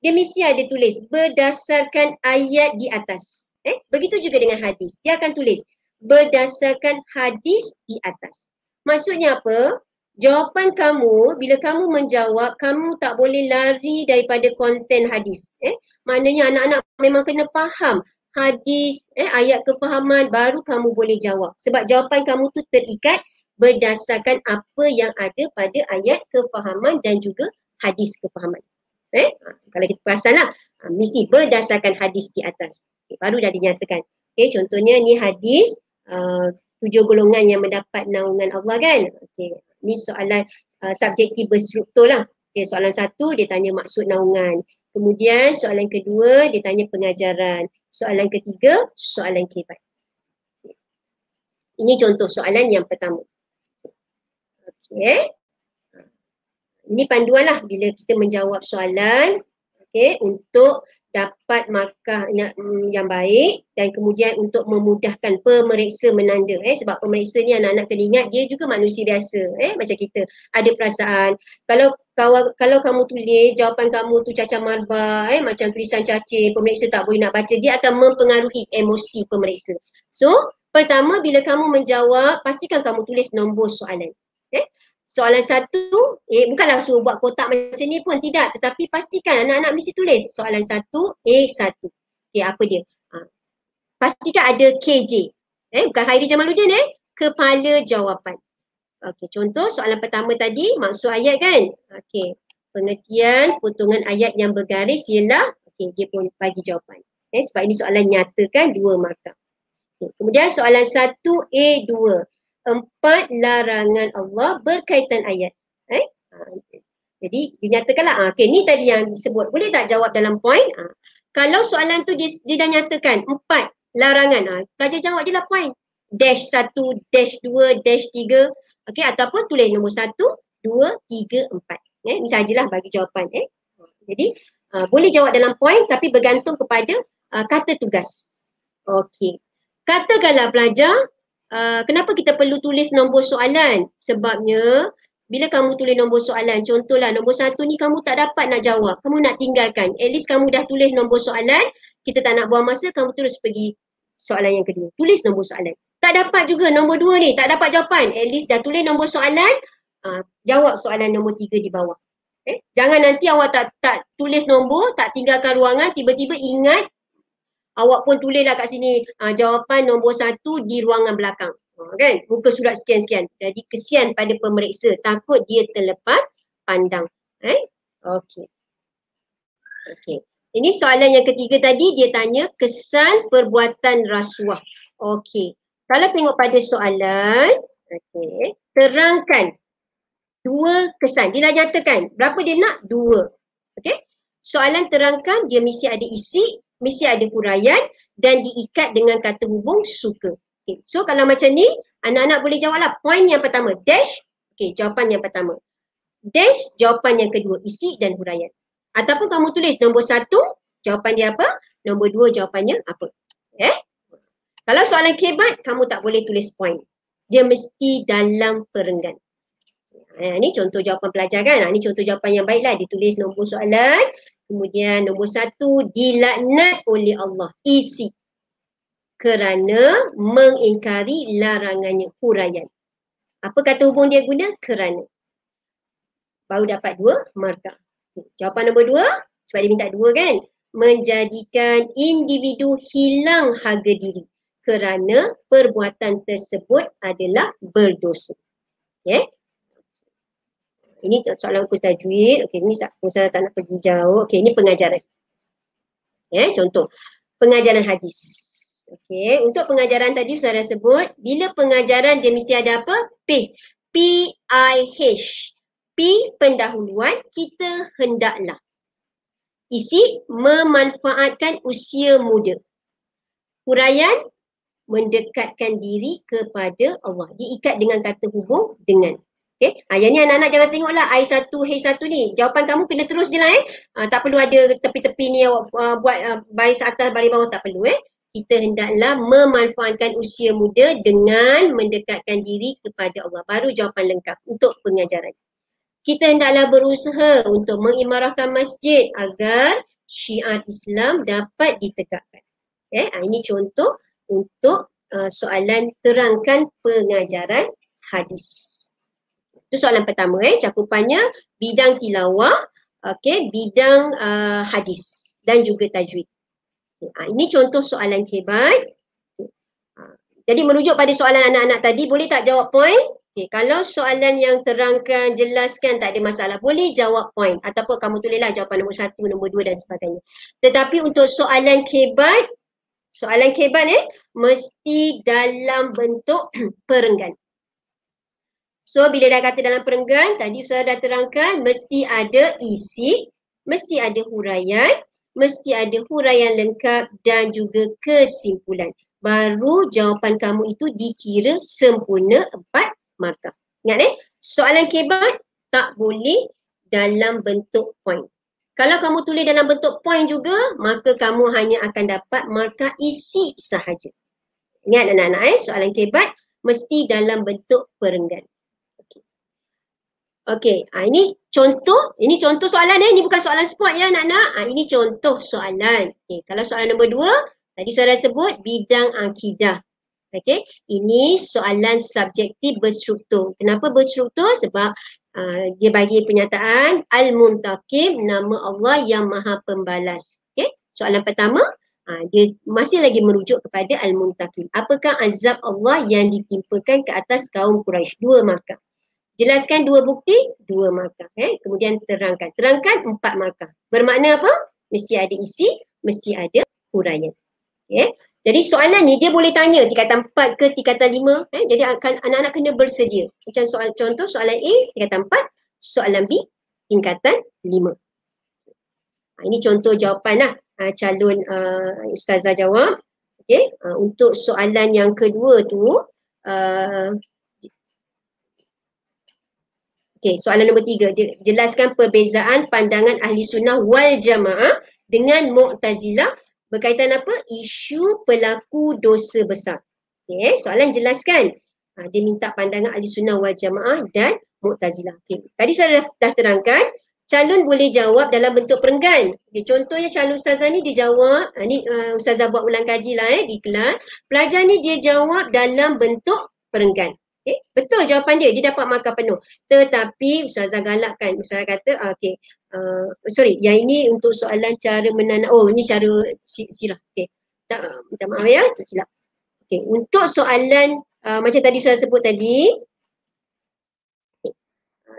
dia mesti ada tulis berdasarkan ayat di atas. Eh, begitu juga dengan hadis. Dia akan tulis berdasarkan hadis di atas. Maksudnya apa? Jawapan kamu bila kamu menjawab kamu tak boleh lari daripada konten hadis. Eh, maknanya anak-anak memang kena faham hadis, eh, ayat kefahaman baru kamu boleh jawab. Sebab jawapan kamu tu terikat berdasarkan apa yang ada pada ayat kefahaman dan juga hadis kefahaman. Eh, ha, kalau kita perasan lah, ha, mesti berdasarkan hadis di atas. Okay, baru dah dinyatakan. Okay, contohnya ni hadis uh, tujuh golongan yang mendapat naungan Allah kan. Okay, ni soalan uh, subjektif berstruktur lah. Okay, soalan satu dia tanya maksud naungan. Kemudian soalan kedua dia tanya pengajaran. Soalan ketiga soalan kebat. Ini contoh soalan yang pertama. Okey. Ini panduan lah bila kita menjawab soalan okay, untuk dapat markah yang baik dan kemudian untuk memudahkan pemeriksa menanda eh. Sebab pemeriksa ni anak-anak kena ingat dia juga manusia biasa eh macam kita. Ada perasaan kalau kalau kalau kamu tulis jawapan kamu tu cacar marba eh macam tulisan cacing pemeriksa tak boleh nak baca dia akan mempengaruhi emosi pemeriksa. So pertama bila kamu menjawab pastikan kamu tulis nombor soalan eh soalan satu, eh bukanlah suruh buat kotak macam ni pun, tidak. Tetapi pastikan anak-anak mesti tulis soalan satu, A1. Okay, apa dia? Ha. Pastikan ada KJ. Eh, bukan Hairi Jamaluddin eh. Kepala jawapan. Okey, contoh soalan pertama tadi, maksud ayat kan? Okey, pengertian potongan ayat yang bergaris ialah, okey, dia pun bagi jawapan. Eh, sebab ini soalan nyatakan dua markah. Okay. Kemudian soalan satu A2 empat larangan Allah berkaitan ayat. Eh? Ha, jadi dinyatakanlah, ha, okay, ni tadi yang disebut. Boleh tak jawab dalam poin? Ha. Kalau soalan tu dia, dia dah nyatakan empat larangan, pelajar jawab je lah poin. dash satu, dash dua, dash tiga. Okey, ataupun tulis nombor satu, dua, tiga, empat. Eh, ini sajalah bagi jawapan. Eh. Jadi, uh, boleh jawab dalam poin tapi bergantung kepada uh, kata tugas. Okey. Katakanlah pelajar, uh, kenapa kita perlu tulis nombor soalan? Sebabnya, bila kamu tulis nombor soalan, contohlah nombor satu ni kamu tak dapat nak jawab, kamu nak tinggalkan. At least kamu dah tulis nombor soalan, kita tak nak buang masa, kamu terus pergi soalan yang kedua. Tulis nombor soalan. Tak dapat juga nombor dua ni, tak dapat jawapan. At least dah tulis nombor soalan, uh, jawab soalan nombor tiga di bawah. Eh? Jangan nanti awak tak tak tulis nombor, tak tinggalkan ruangan, tiba-tiba ingat awak pun tulislah kat sini uh, jawapan nombor satu di ruangan belakang. Ha, kan? Muka surat sekian-sekian. Jadi kesian pada pemeriksa. Takut dia terlepas pandang. Eh okey. Okey. Ini soalan yang ketiga tadi. Dia tanya kesan perbuatan rasuah. Okey. Kalau tengok pada soalan okey terangkan dua kesan. Dia dah nyatakan berapa dia nak? Dua. Okey. Soalan terangkan dia mesti ada isi mesti ada huraian dan diikat dengan kata hubung suka Okay. So kalau macam ni, anak-anak boleh jawablah poin yang pertama, dash. Okay, jawapan yang pertama. Dash, jawapan yang kedua, isi dan huraian. Ataupun kamu tulis nombor satu, jawapan dia apa? Nombor dua, jawapannya apa? Eh? Kalau soalan kebat, kamu tak boleh tulis poin. Dia mesti dalam perenggan. Ha, ini contoh jawapan pelajar kan? Ha, ini contoh jawapan yang baiklah. Ditulis nombor soalan. Kemudian nombor satu, dilaknat oleh Allah. Isi kerana mengingkari larangannya huraian. Apa kata hubung dia guna? Kerana. Baru dapat dua markah. Jawapan nombor dua, sebab dia minta dua kan? Menjadikan individu hilang harga diri kerana perbuatan tersebut adalah berdosa. Okay? Ini soalan aku tajwid. Okay, ini saya tak nak pergi jauh. Okay, ini pengajaran. Okay, contoh. Pengajaran hadis. Okey, untuk pengajaran tadi saya sebut, bila pengajaran dia mesti ada apa? P. P-I-H. P pendahuluan, kita hendaklah. Isi, memanfaatkan usia muda. Huraian, mendekatkan diri kepada Allah. Dia ikat dengan kata hubung dengan. Okay. Ha, yang ni anak-anak jangan tengoklah I1, H1 ni. Jawapan kamu kena terus je lah eh. Ha, tak perlu ada tepi-tepi ni awak uh, buat uh, baris atas, baris bawah tak perlu eh kita hendaklah memanfaatkan usia muda dengan mendekatkan diri kepada Allah. Baru jawapan lengkap untuk pengajaran. Kita hendaklah berusaha untuk mengimarahkan masjid agar syiar Islam dapat ditegakkan. Ha, ini contoh untuk uh, soalan terangkan pengajaran hadis. Itu soalan pertama eh, cakupannya bidang tilawah, okay, bidang uh, hadis dan juga tajwid. Ha, ini contoh soalan kebat. Ha, jadi merujuk pada soalan anak-anak tadi, boleh tak jawab poin? Okay, kalau soalan yang terangkan, jelaskan, tak ada masalah. Boleh jawab poin. Ataupun kamu tulislah jawapan nombor satu, nombor dua dan sebagainya. Tetapi untuk soalan kebat, soalan kebat eh, mesti dalam bentuk perenggan. So bila dah kata dalam perenggan, tadi saya dah terangkan, mesti ada isi, mesti ada huraian, mesti ada huraian lengkap dan juga kesimpulan. Baru jawapan kamu itu dikira sempurna empat markah. Ingat eh, soalan kebat tak boleh dalam bentuk poin. Kalau kamu tulis dalam bentuk poin juga, maka kamu hanya akan dapat markah isi sahaja. Ingat anak-anak eh, soalan kebat mesti dalam bentuk perenggan. Okey, ha, ini contoh, ini contoh soalan eh, ini bukan soalan sport ya anak-anak. Ha, ini contoh soalan. Okey, kalau soalan nombor dua, tadi dah sebut bidang akidah. Okey, ini soalan subjektif berstruktur. Kenapa berstruktur? Sebab uh, dia bagi penyataan Al-Muntaqim, nama Allah yang maha pembalas. Okey, soalan pertama, uh, dia masih lagi merujuk kepada Al-Muntaqim. Apakah azab Allah yang ditimpakan ke atas kaum Quraisy? Dua markah. Jelaskan dua bukti, dua markah. Eh? Kemudian terangkan. Terangkan empat markah. Bermakna apa? Mesti ada isi, mesti ada huraian. Okay? Jadi soalan ni dia boleh tanya tingkatan empat ke tingkatan lima. Eh? Jadi akan anak-anak kena bersedia. Macam soal contoh soalan A tingkatan empat, soalan B tingkatan lima. Ha, ini contoh jawapan lah uh, calon uh, ustazah jawab. Okay, uh, untuk soalan yang kedua tu, uh, okay, soalan nombor tiga, jelaskan perbezaan pandangan ahli sunnah wal jamaah dengan mu'tazilah berkaitan apa? Isu pelaku dosa besar. Okay, soalan jelaskan. Uh, dia minta pandangan ahli sunnah wal jamaah dan mu'tazilah. Okay. Tadi saya dah, dah terangkan, calon boleh jawab dalam bentuk perenggan. Okay, contohnya calon ustazah ni dia jawab, ha, ni uh, ustazah buat ulang kaji lah eh di kelas. Pelajar ni dia jawab dalam bentuk perenggan. Okay, betul jawapan dia, dia dapat markah penuh. Tetapi ustazah galakkan, ustazah kata, uh, okay, uh, sorry, yang ini untuk soalan cara menanam, oh ini cara sirah. Okay, tak, minta maaf ya, tersilap. Okay, untuk soalan uh, macam tadi saya sebut tadi,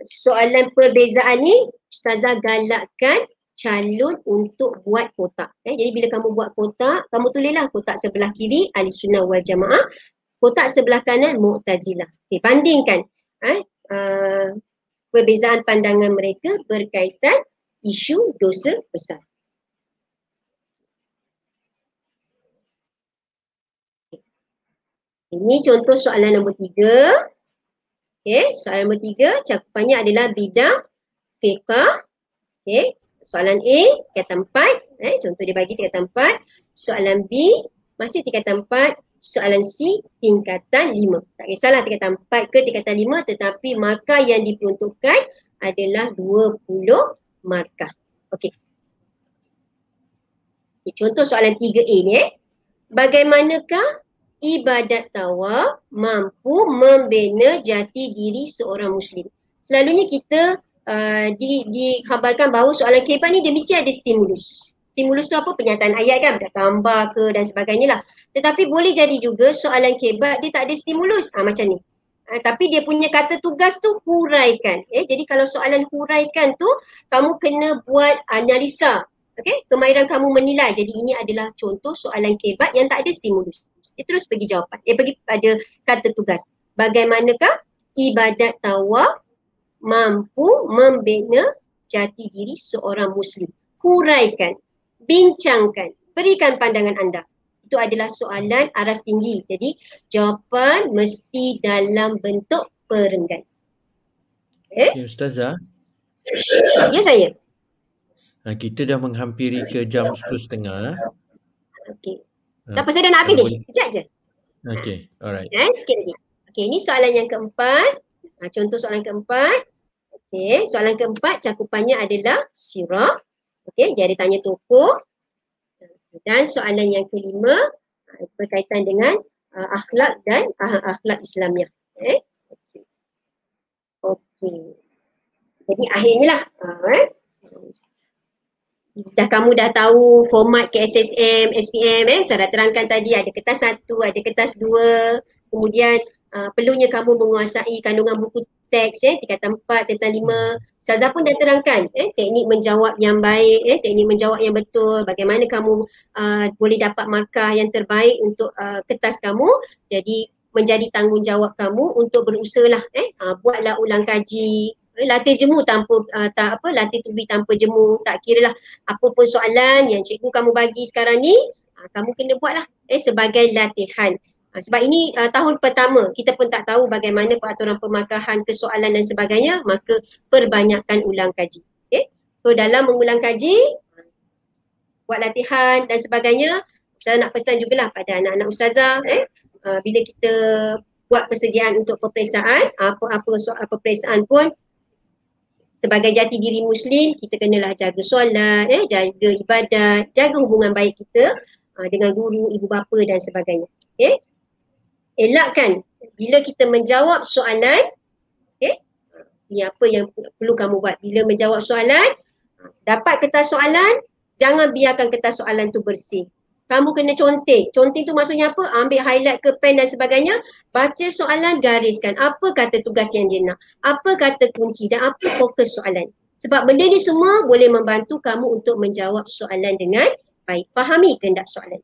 soalan perbezaan ni Ustazah galakkan calon untuk buat kotak. Eh, jadi bila kamu buat kotak, kamu tulislah kotak sebelah kiri ahli sunnah wal jamaah, kotak sebelah kanan mu'tazilah. Okay, bandingkan eh, uh, perbezaan pandangan mereka berkaitan isu dosa besar. Ini contoh soalan nombor tiga. Okay, soalan nombor tiga, cakupannya adalah bidang fiqah. Okay, soalan A, tingkatan empat. Eh, contoh dia bagi tingkatan empat. Soalan B, masih tingkatan empat. Soalan C, tingkatan lima. Tak kisahlah tingkatan empat ke tingkatan lima tetapi markah yang diperuntukkan adalah dua puluh markah. Okay. okay contoh soalan tiga A ni eh. Bagaimanakah ibadat tawaf mampu membina jati diri seorang muslim. Selalunya kita uh, di, dikhabarkan bahawa soalan kehidupan ni dia mesti ada stimulus. Stimulus tu apa? Penyataan ayat kan, ada gambar ke dan sebagainya lah. Tetapi boleh jadi juga soalan kebat dia tak ada stimulus. Ha, macam ni. Ha, tapi dia punya kata tugas tu huraikan. Eh, jadi kalau soalan huraikan tu, kamu kena buat analisa. Okay? Kemahiran kamu menilai. Jadi ini adalah contoh soalan kebat yang tak ada stimulus dia terus pergi jawapan. Dia pergi pada kata tugas. Bagaimanakah ibadat tawaf mampu membina jati diri seorang muslim? Huraikan, bincangkan, berikan pandangan anda. Itu adalah soalan aras tinggi. Jadi jawapan mesti dalam bentuk perenggan. Eh? Okay, Ustazah. Ya saya. Ha, kita dah menghampiri ke jam 10.30. Okey. Tak apa, saya dah nak habis ni. Sekejap je. Okay, alright. Eh, sikit lagi. Okay, ini soalan yang keempat. Ha, contoh soalan keempat. Okay, soalan keempat cakupannya adalah sirah. Okay, dia ada tanya tokoh. Dan soalan yang kelima ha, berkaitan dengan uh, akhlak dan uh, akhlak Islamiah. Okay. okay. Jadi akhirnya lah. Uh, eh dah kamu dah tahu format KSSM, SPM eh saya dah terangkan tadi ada kertas satu, ada kertas dua kemudian uh, perlunya kamu menguasai kandungan buku teks eh tingkatan empat, tingkatan lima Ustazah pun dah terangkan eh, teknik menjawab yang baik, eh, teknik menjawab yang betul, bagaimana kamu uh, boleh dapat markah yang terbaik untuk uh, kertas kamu. Jadi menjadi tanggungjawab kamu untuk berusaha lah, eh, uh, buatlah ulang kaji, Eh, latih jemu tanpa uh, tak apa latih tubi tanpa jemu tak kira lah apa pun soalan yang cikgu kamu bagi sekarang ni uh, kamu kena buat lah eh sebagai latihan sebab ini uh, tahun pertama kita pun tak tahu bagaimana peraturan pemakahan kesoalan dan sebagainya maka perbanyakkan ulang kaji. Okay? so dalam mengulang kaji buat latihan dan sebagainya saya nak pesan jugalah pada anak-anak ustazah eh? Uh, bila kita buat persediaan untuk peperiksaan apa-apa soal peperiksaan pun sebagai jati diri muslim kita kenalah jaga solat eh? Jaga ibadat jaga hubungan baik kita uh, dengan guru ibu bapa dan sebagainya. Okey elakkan bila kita menjawab soalan okey ini apa yang perlu kamu buat bila menjawab soalan dapat kertas soalan jangan biarkan kertas soalan tu bersih kamu kena conteng. Conteng tu maksudnya apa? Ambil highlight ke pen dan sebagainya. Baca soalan, gariskan. Apa kata tugas yang dia nak? Apa kata kunci dan apa fokus soalan? Sebab benda ni semua boleh membantu kamu untuk menjawab soalan dengan baik. Fahami kehendak soalan.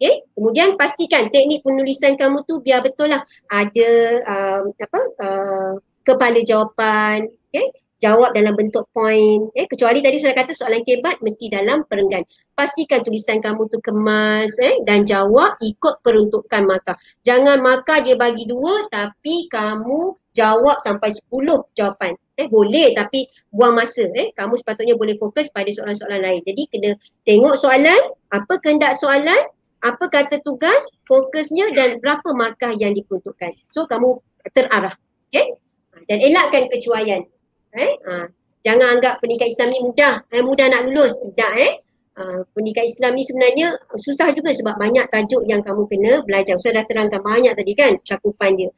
Okay. Kemudian pastikan teknik penulisan kamu tu biar betul lah. Ada um, apa uh, kepala jawapan. Okay. jawab dalam bentuk point eh? Kecuali tadi saya kata soalan kebat mesti dalam perenggan. Pastikan tulisan kamu tu kemas eh? Dan jawab ikut peruntukan markah. Jangan markah dia bagi dua tapi kamu jawab sampai sepuluh jawapan. Eh boleh tapi buang masa eh? Kamu sepatutnya boleh fokus pada soalan-soalan lain. Jadi kena tengok soalan apa kehendak soalan apa kata tugas fokusnya dan berapa markah yang diperuntukkan so kamu terarah okey dan elakkan kecuaian Eh? Ha. Jangan anggap pendidikan Islam ni mudah, eh, mudah nak lulus. Tidak eh. Ha, pendidikan Islam ni sebenarnya susah juga sebab banyak tajuk yang kamu kena belajar. Saya dah terangkan banyak tadi kan cakupan dia.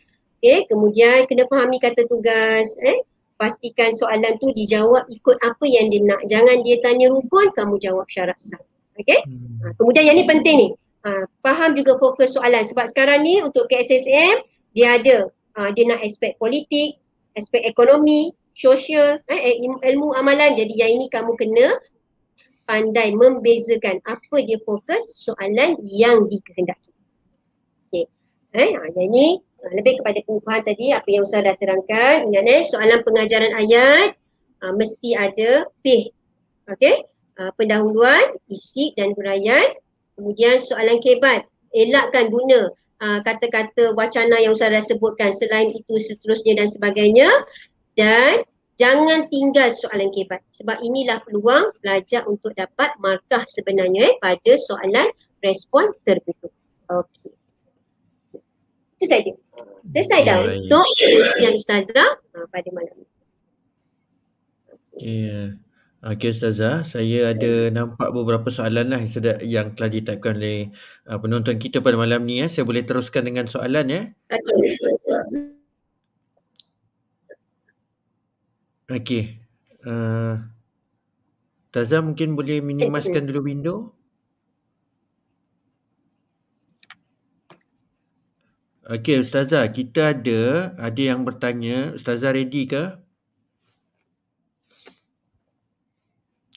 Okay, kemudian kena fahami kata tugas. Eh? Pastikan soalan tu dijawab ikut apa yang dia nak. Jangan dia tanya rukun, kamu jawab syarat sah. Okay? Hmm. Ha, kemudian yang ni penting ni. Ha, faham juga fokus soalan. Sebab sekarang ni untuk KSSM, dia ada. Ha, dia nak aspek politik, aspek ekonomi, sosial, eh, ilmu amalan. Jadi yang ini kamu kena pandai membezakan apa dia fokus soalan yang dikehendaki. Okey. Eh, ha, yang ini lebih kepada pengukuhan tadi apa yang Ustaz dah terangkan. Ingat eh, soalan pengajaran ayat ha, mesti ada P. Okey. Ha, pendahuluan, isi dan huraian. Kemudian soalan kebat. Elakkan guna ha, kata-kata wacana yang dah sebutkan. Selain itu seterusnya dan sebagainya dan jangan tinggal soalan kebat sebab inilah peluang pelajar untuk dapat markah sebenarnya eh, pada soalan respon tertutup. Okey. Itu saja. Selesai dah ya, untuk yang Ustazah uh, pada malam ini. Ya. Okey Ustazah, saya ada nampak beberapa soalan lah yang, telah ditypekan oleh uh, penonton kita pada malam ni. Ya. Saya boleh teruskan dengan soalan ya. Okay. Okey. Uh, Taza mungkin boleh minimaskan dulu window. Okey Ustazah, kita ada ada yang bertanya, Ustazah ready ke?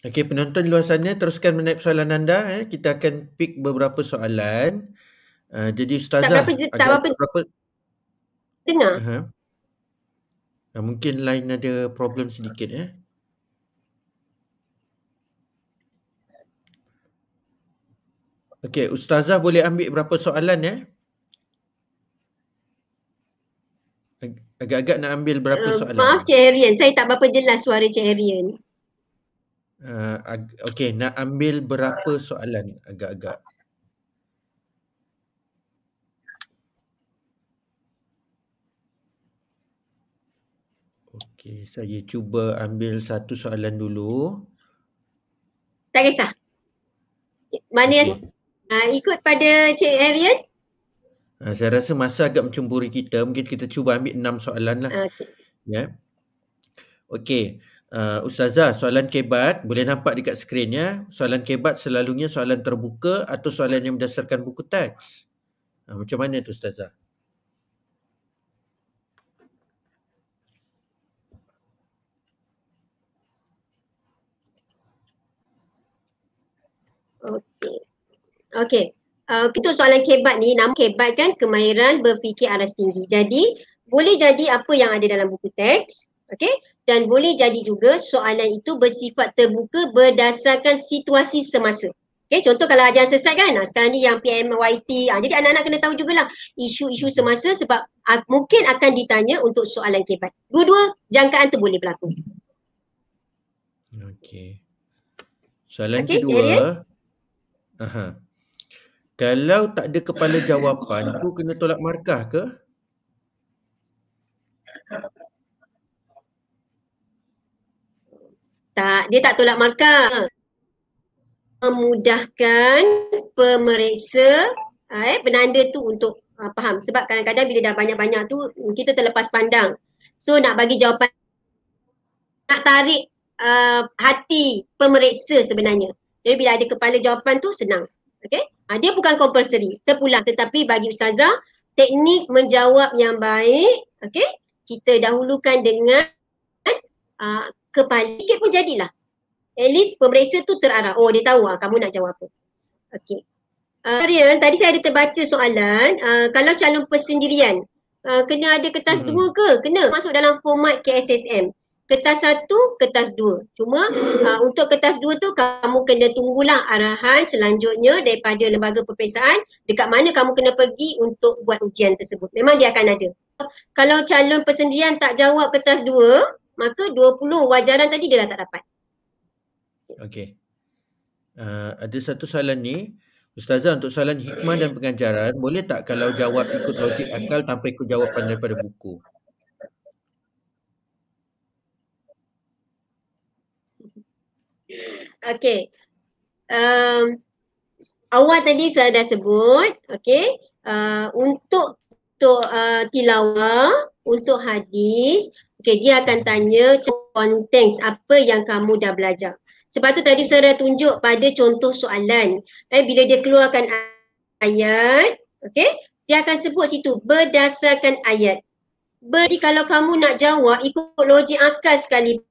Okey, penonton di luar sana teruskan menaip soalan anda eh. Kita akan pick beberapa soalan. Uh, jadi Ustazah, tak berapa, tak berapa, berapa dengar. Uh-huh. Uh, mungkin line ada problem sedikit. Eh? Okey, ustazah boleh ambil berapa soalan ya? Agak-agak nak ambil berapa uh, soalan? Maaf Cik Herian, saya tak berapa jelas suara Cik Herian. Uh, Okey, nak ambil berapa soalan agak-agak? Okey, saya cuba ambil satu soalan dulu. Tak kisah. Mana okay. uh, ikut pada Cik Arian? Uh, saya rasa masa agak mencemburi kita. Mungkin kita cuba ambil enam soalan lah. Okey. Ya. Yeah. Okey. Uh, Ustazah, soalan kebat boleh nampak dekat skrin ya. Soalan kebat selalunya soalan terbuka atau soalan yang berdasarkan buku teks. Uh, macam mana tu Ustazah? Okey. Okey. Uh, untuk soalan kebat ni, nama kebat kan kemahiran berfikir aras tinggi. Jadi, boleh jadi apa yang ada dalam buku teks. Okey. Dan boleh jadi juga soalan itu bersifat terbuka berdasarkan situasi semasa. Okay, contoh kalau ajaran sesat kan, sekarang ni yang PMYT, ah, jadi anak-anak kena tahu jugalah isu-isu semasa sebab ah, mungkin akan ditanya untuk soalan kebat. Dua-dua jangkaan tu boleh berlaku. Okey. Soalan okay, kedua, Aha. Kalau tak ada kepala jawapan tu kena tolak markah ke? Tak, dia tak tolak markah. Memudahkan pemeriksa eh, penanda tu untuk uh, faham. Sebab kadang-kadang bila dah banyak-banyak tu kita terlepas pandang. So nak bagi jawapan, nak tarik uh, hati pemeriksa sebenarnya. Jadi bila ada kepala jawapan tu senang. Okay. Ha, dia bukan compulsory, terpulang. Tetapi bagi ustazah, teknik menjawab yang baik, okay, kita dahulukan dengan uh, kepala. Sikit pun jadilah. At least pemeriksa tu terarah. Oh dia tahu lah kamu nak jawab apa. Okay. Uh, Rian, tadi saya ada terbaca soalan. Uh, kalau calon persendirian, uh, kena ada kertas hmm. dua ke? Kena. Masuk dalam format KSSM. kertas satu, kertas dua. Cuma uh, untuk kertas dua tu kamu kena tunggulah arahan selanjutnya daripada lembaga peperiksaan dekat mana kamu kena pergi untuk buat ujian tersebut. Memang dia akan ada. Kalau calon persendirian tak jawab kertas dua, maka 20 wajaran tadi dia dah tak dapat. Okey. Uh, ada satu soalan ni. Ustazah untuk soalan hikmah dan pengajaran, boleh tak kalau jawab ikut logik akal tanpa ikut jawapan daripada buku? Okey. Um, awal tadi saya dah sebut, okey, uh, untuk untuk uh, tilawah, untuk hadis, okey dia akan tanya konteks apa yang kamu dah belajar. Sebab tu tadi saya dah tunjuk pada contoh soalan. Eh, bila dia keluarkan ayat, okay, dia akan sebut situ berdasarkan ayat. Berarti kalau kamu nak jawab ikut logik akal sekali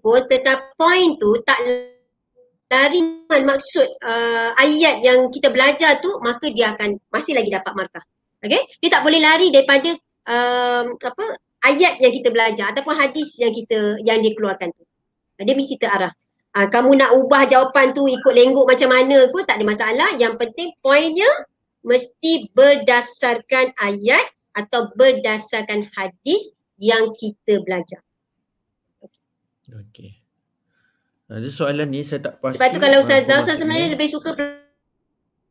pun tetap point tu tak lari maksud uh, ayat yang kita belajar tu maka dia akan masih lagi dapat markah. Okay? Dia tak boleh lari daripada um, apa ayat yang kita belajar ataupun hadis yang kita yang dia keluarkan tu. Dia mesti terarah. Ha, kamu nak ubah jawapan tu ikut lengguk macam mana pun tak ada masalah. Yang penting poinnya mesti berdasarkan ayat atau berdasarkan hadis yang kita belajar. Okey. Ada soalan ni saya tak pasti. Sebab tu kalau Ustazah, Ustazah sebenarnya lebih suka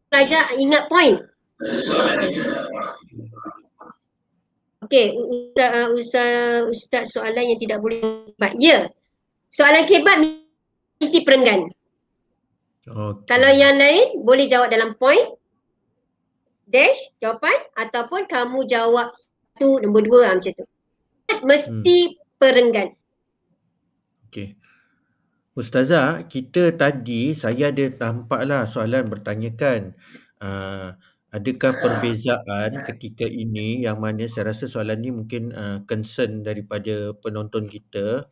belajar ingat poin. Okey, Ustaz, uh, Ustaz, Ustaz soalan yang tidak boleh Ya, soalan kebat mesti perenggan. Okay. Kalau yang lain boleh jawab dalam point, dash, jawapan ataupun kamu jawab satu, nombor dua macam tu. Mesti hmm. perenggan. Okay. Ustazah, kita tadi saya ada tampaklah soalan bertanyakan uh, adakah perbezaan ketika ini? Yang mana saya rasa soalan ni mungkin uh, concern daripada penonton kita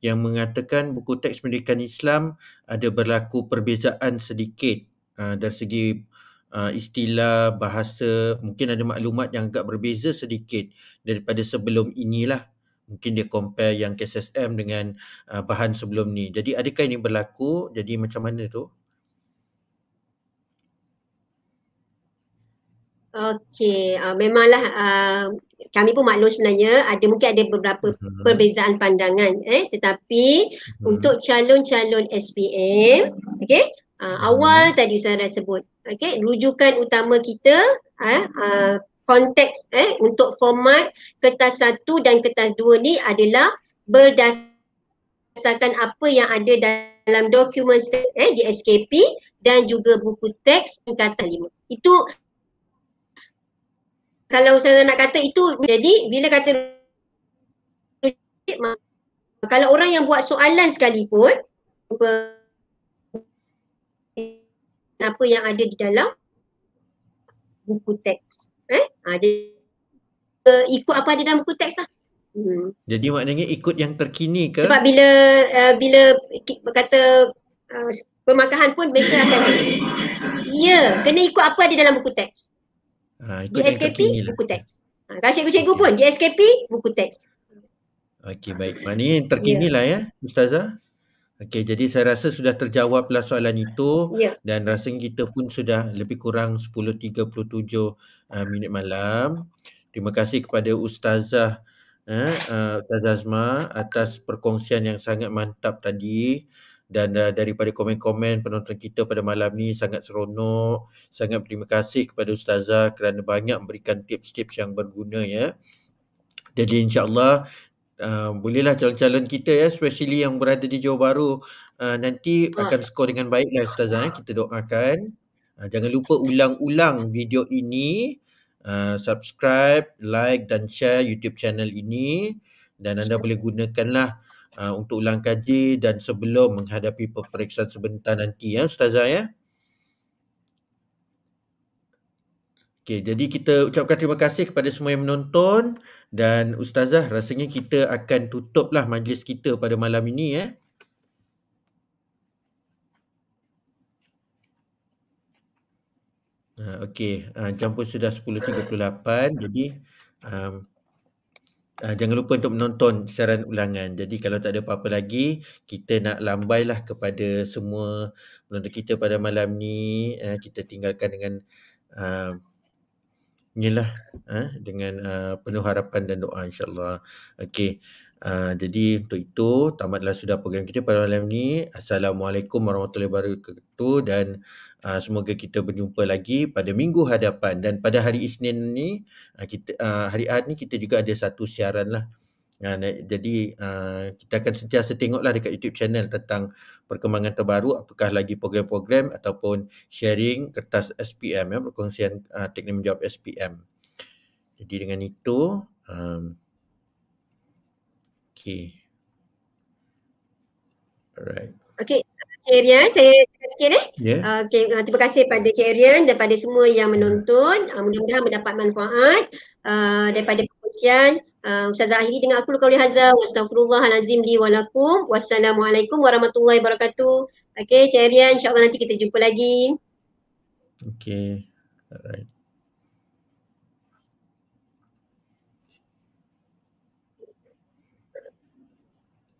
yang mengatakan buku teks pendidikan Islam ada berlaku perbezaan sedikit uh, dari segi uh, istilah bahasa. Mungkin ada maklumat yang agak berbeza sedikit daripada sebelum inilah. Mungkin dia compare yang KSSM dengan uh, bahan sebelum ni. Jadi adakah ini berlaku? Jadi macam mana tu Okey, uh, memanglah uh, kami pun maklum sebenarnya ada mungkin ada beberapa uh-huh. perbezaan pandangan eh tetapi uh-huh. untuk calon-calon SPM okey uh, uh-huh. awal tadi saya dah sebut okey rujukan utama kita uh, uh, konteks eh untuk format kertas satu dan kertas dua ni adalah berdasarkan apa yang ada dalam dokumen eh di SKP dan juga buku teks tingkatan lima. Itu kalau saya nak kata itu jadi bila kata kalau orang yang buat soalan sekalipun apa yang ada di dalam buku teks eh? Ha, jadi, uh, ikut apa ada dalam buku teks lah. Hmm. jadi maknanya ikut yang terkini ke? Sebab bila uh, bila kata uh, pemakahan pun mereka akan ya kena ikut apa ada dalam buku teks Ha, di SKP lah. buku teks. Ha, kalau cikgu-cikgu okay. pun di SKP buku teks. Okey baik. Maknanya yang terkini yeah. lah ya Ustazah. Okey jadi saya rasa sudah terjawablah soalan itu yeah. dan rasanya kita pun sudah lebih kurang 10.37 uh, minit malam. Terima kasih kepada Ustazah eh, uh, Ustazah Azma atas perkongsian yang sangat mantap tadi dan uh, daripada komen-komen penonton kita pada malam ni sangat seronok sangat berterima kasih kepada ustazah kerana banyak memberikan tips-tips yang berguna ya jadi insyaallah uh, bolehlah calon-calon kita ya especially yang berada di Johor Bahru uh, nanti ah. akan skor dengan baiklah ustazah ya. kita doakan uh, jangan lupa ulang-ulang video ini uh, subscribe like dan share YouTube channel ini dan anda boleh gunakanlah uh, untuk ulang kaji dan sebelum menghadapi peperiksaan sebentar nanti ya Ustazah ya. Okey, jadi kita ucapkan terima kasih kepada semua yang menonton dan Ustazah rasanya kita akan tutuplah majlis kita pada malam ini ya. Uh, Okey, uh, jam pun sudah 10.38 jadi um, uh, jangan lupa untuk menonton siaran ulangan. Jadi kalau tak ada apa-apa lagi, kita nak lambailah kepada semua penonton kita pada malam ni. Uh, kita tinggalkan dengan uh, inilah uh, dengan uh, penuh harapan dan doa insyaAllah. Okey. Uh, jadi untuk itu tamatlah sudah program kita pada malam ni. Assalamualaikum warahmatullahi wabarakatuh dan uh, semoga kita berjumpa lagi pada minggu hadapan dan pada hari Isnin ni uh, kita uh, hari Ahad ni kita juga ada satu siaran lah. Uh, jadi uh, kita akan sentiasa tengoklah dekat YouTube channel tentang perkembangan terbaru apakah lagi program-program ataupun sharing kertas SPM ya perkongsian uh, teknik menjawab SPM. Jadi dengan itu um, Okay. Alright. Okay. Cik Rian, saya cakap sikit eh. Yeah. Uh, okay, uh, terima kasih pada Cik Rian dan pada semua yang menonton. Uh, mudah-mudahan mendapat manfaat uh, daripada perkongsian. Uh, Ustazah akhiri dengan aku lukau lihaza. Wassalamualaikum li walakum. Wassalamualaikum warahmatullahi wabarakatuh. Okay, Cik Rian, insyaAllah nanti kita jumpa lagi. Okay. Alright.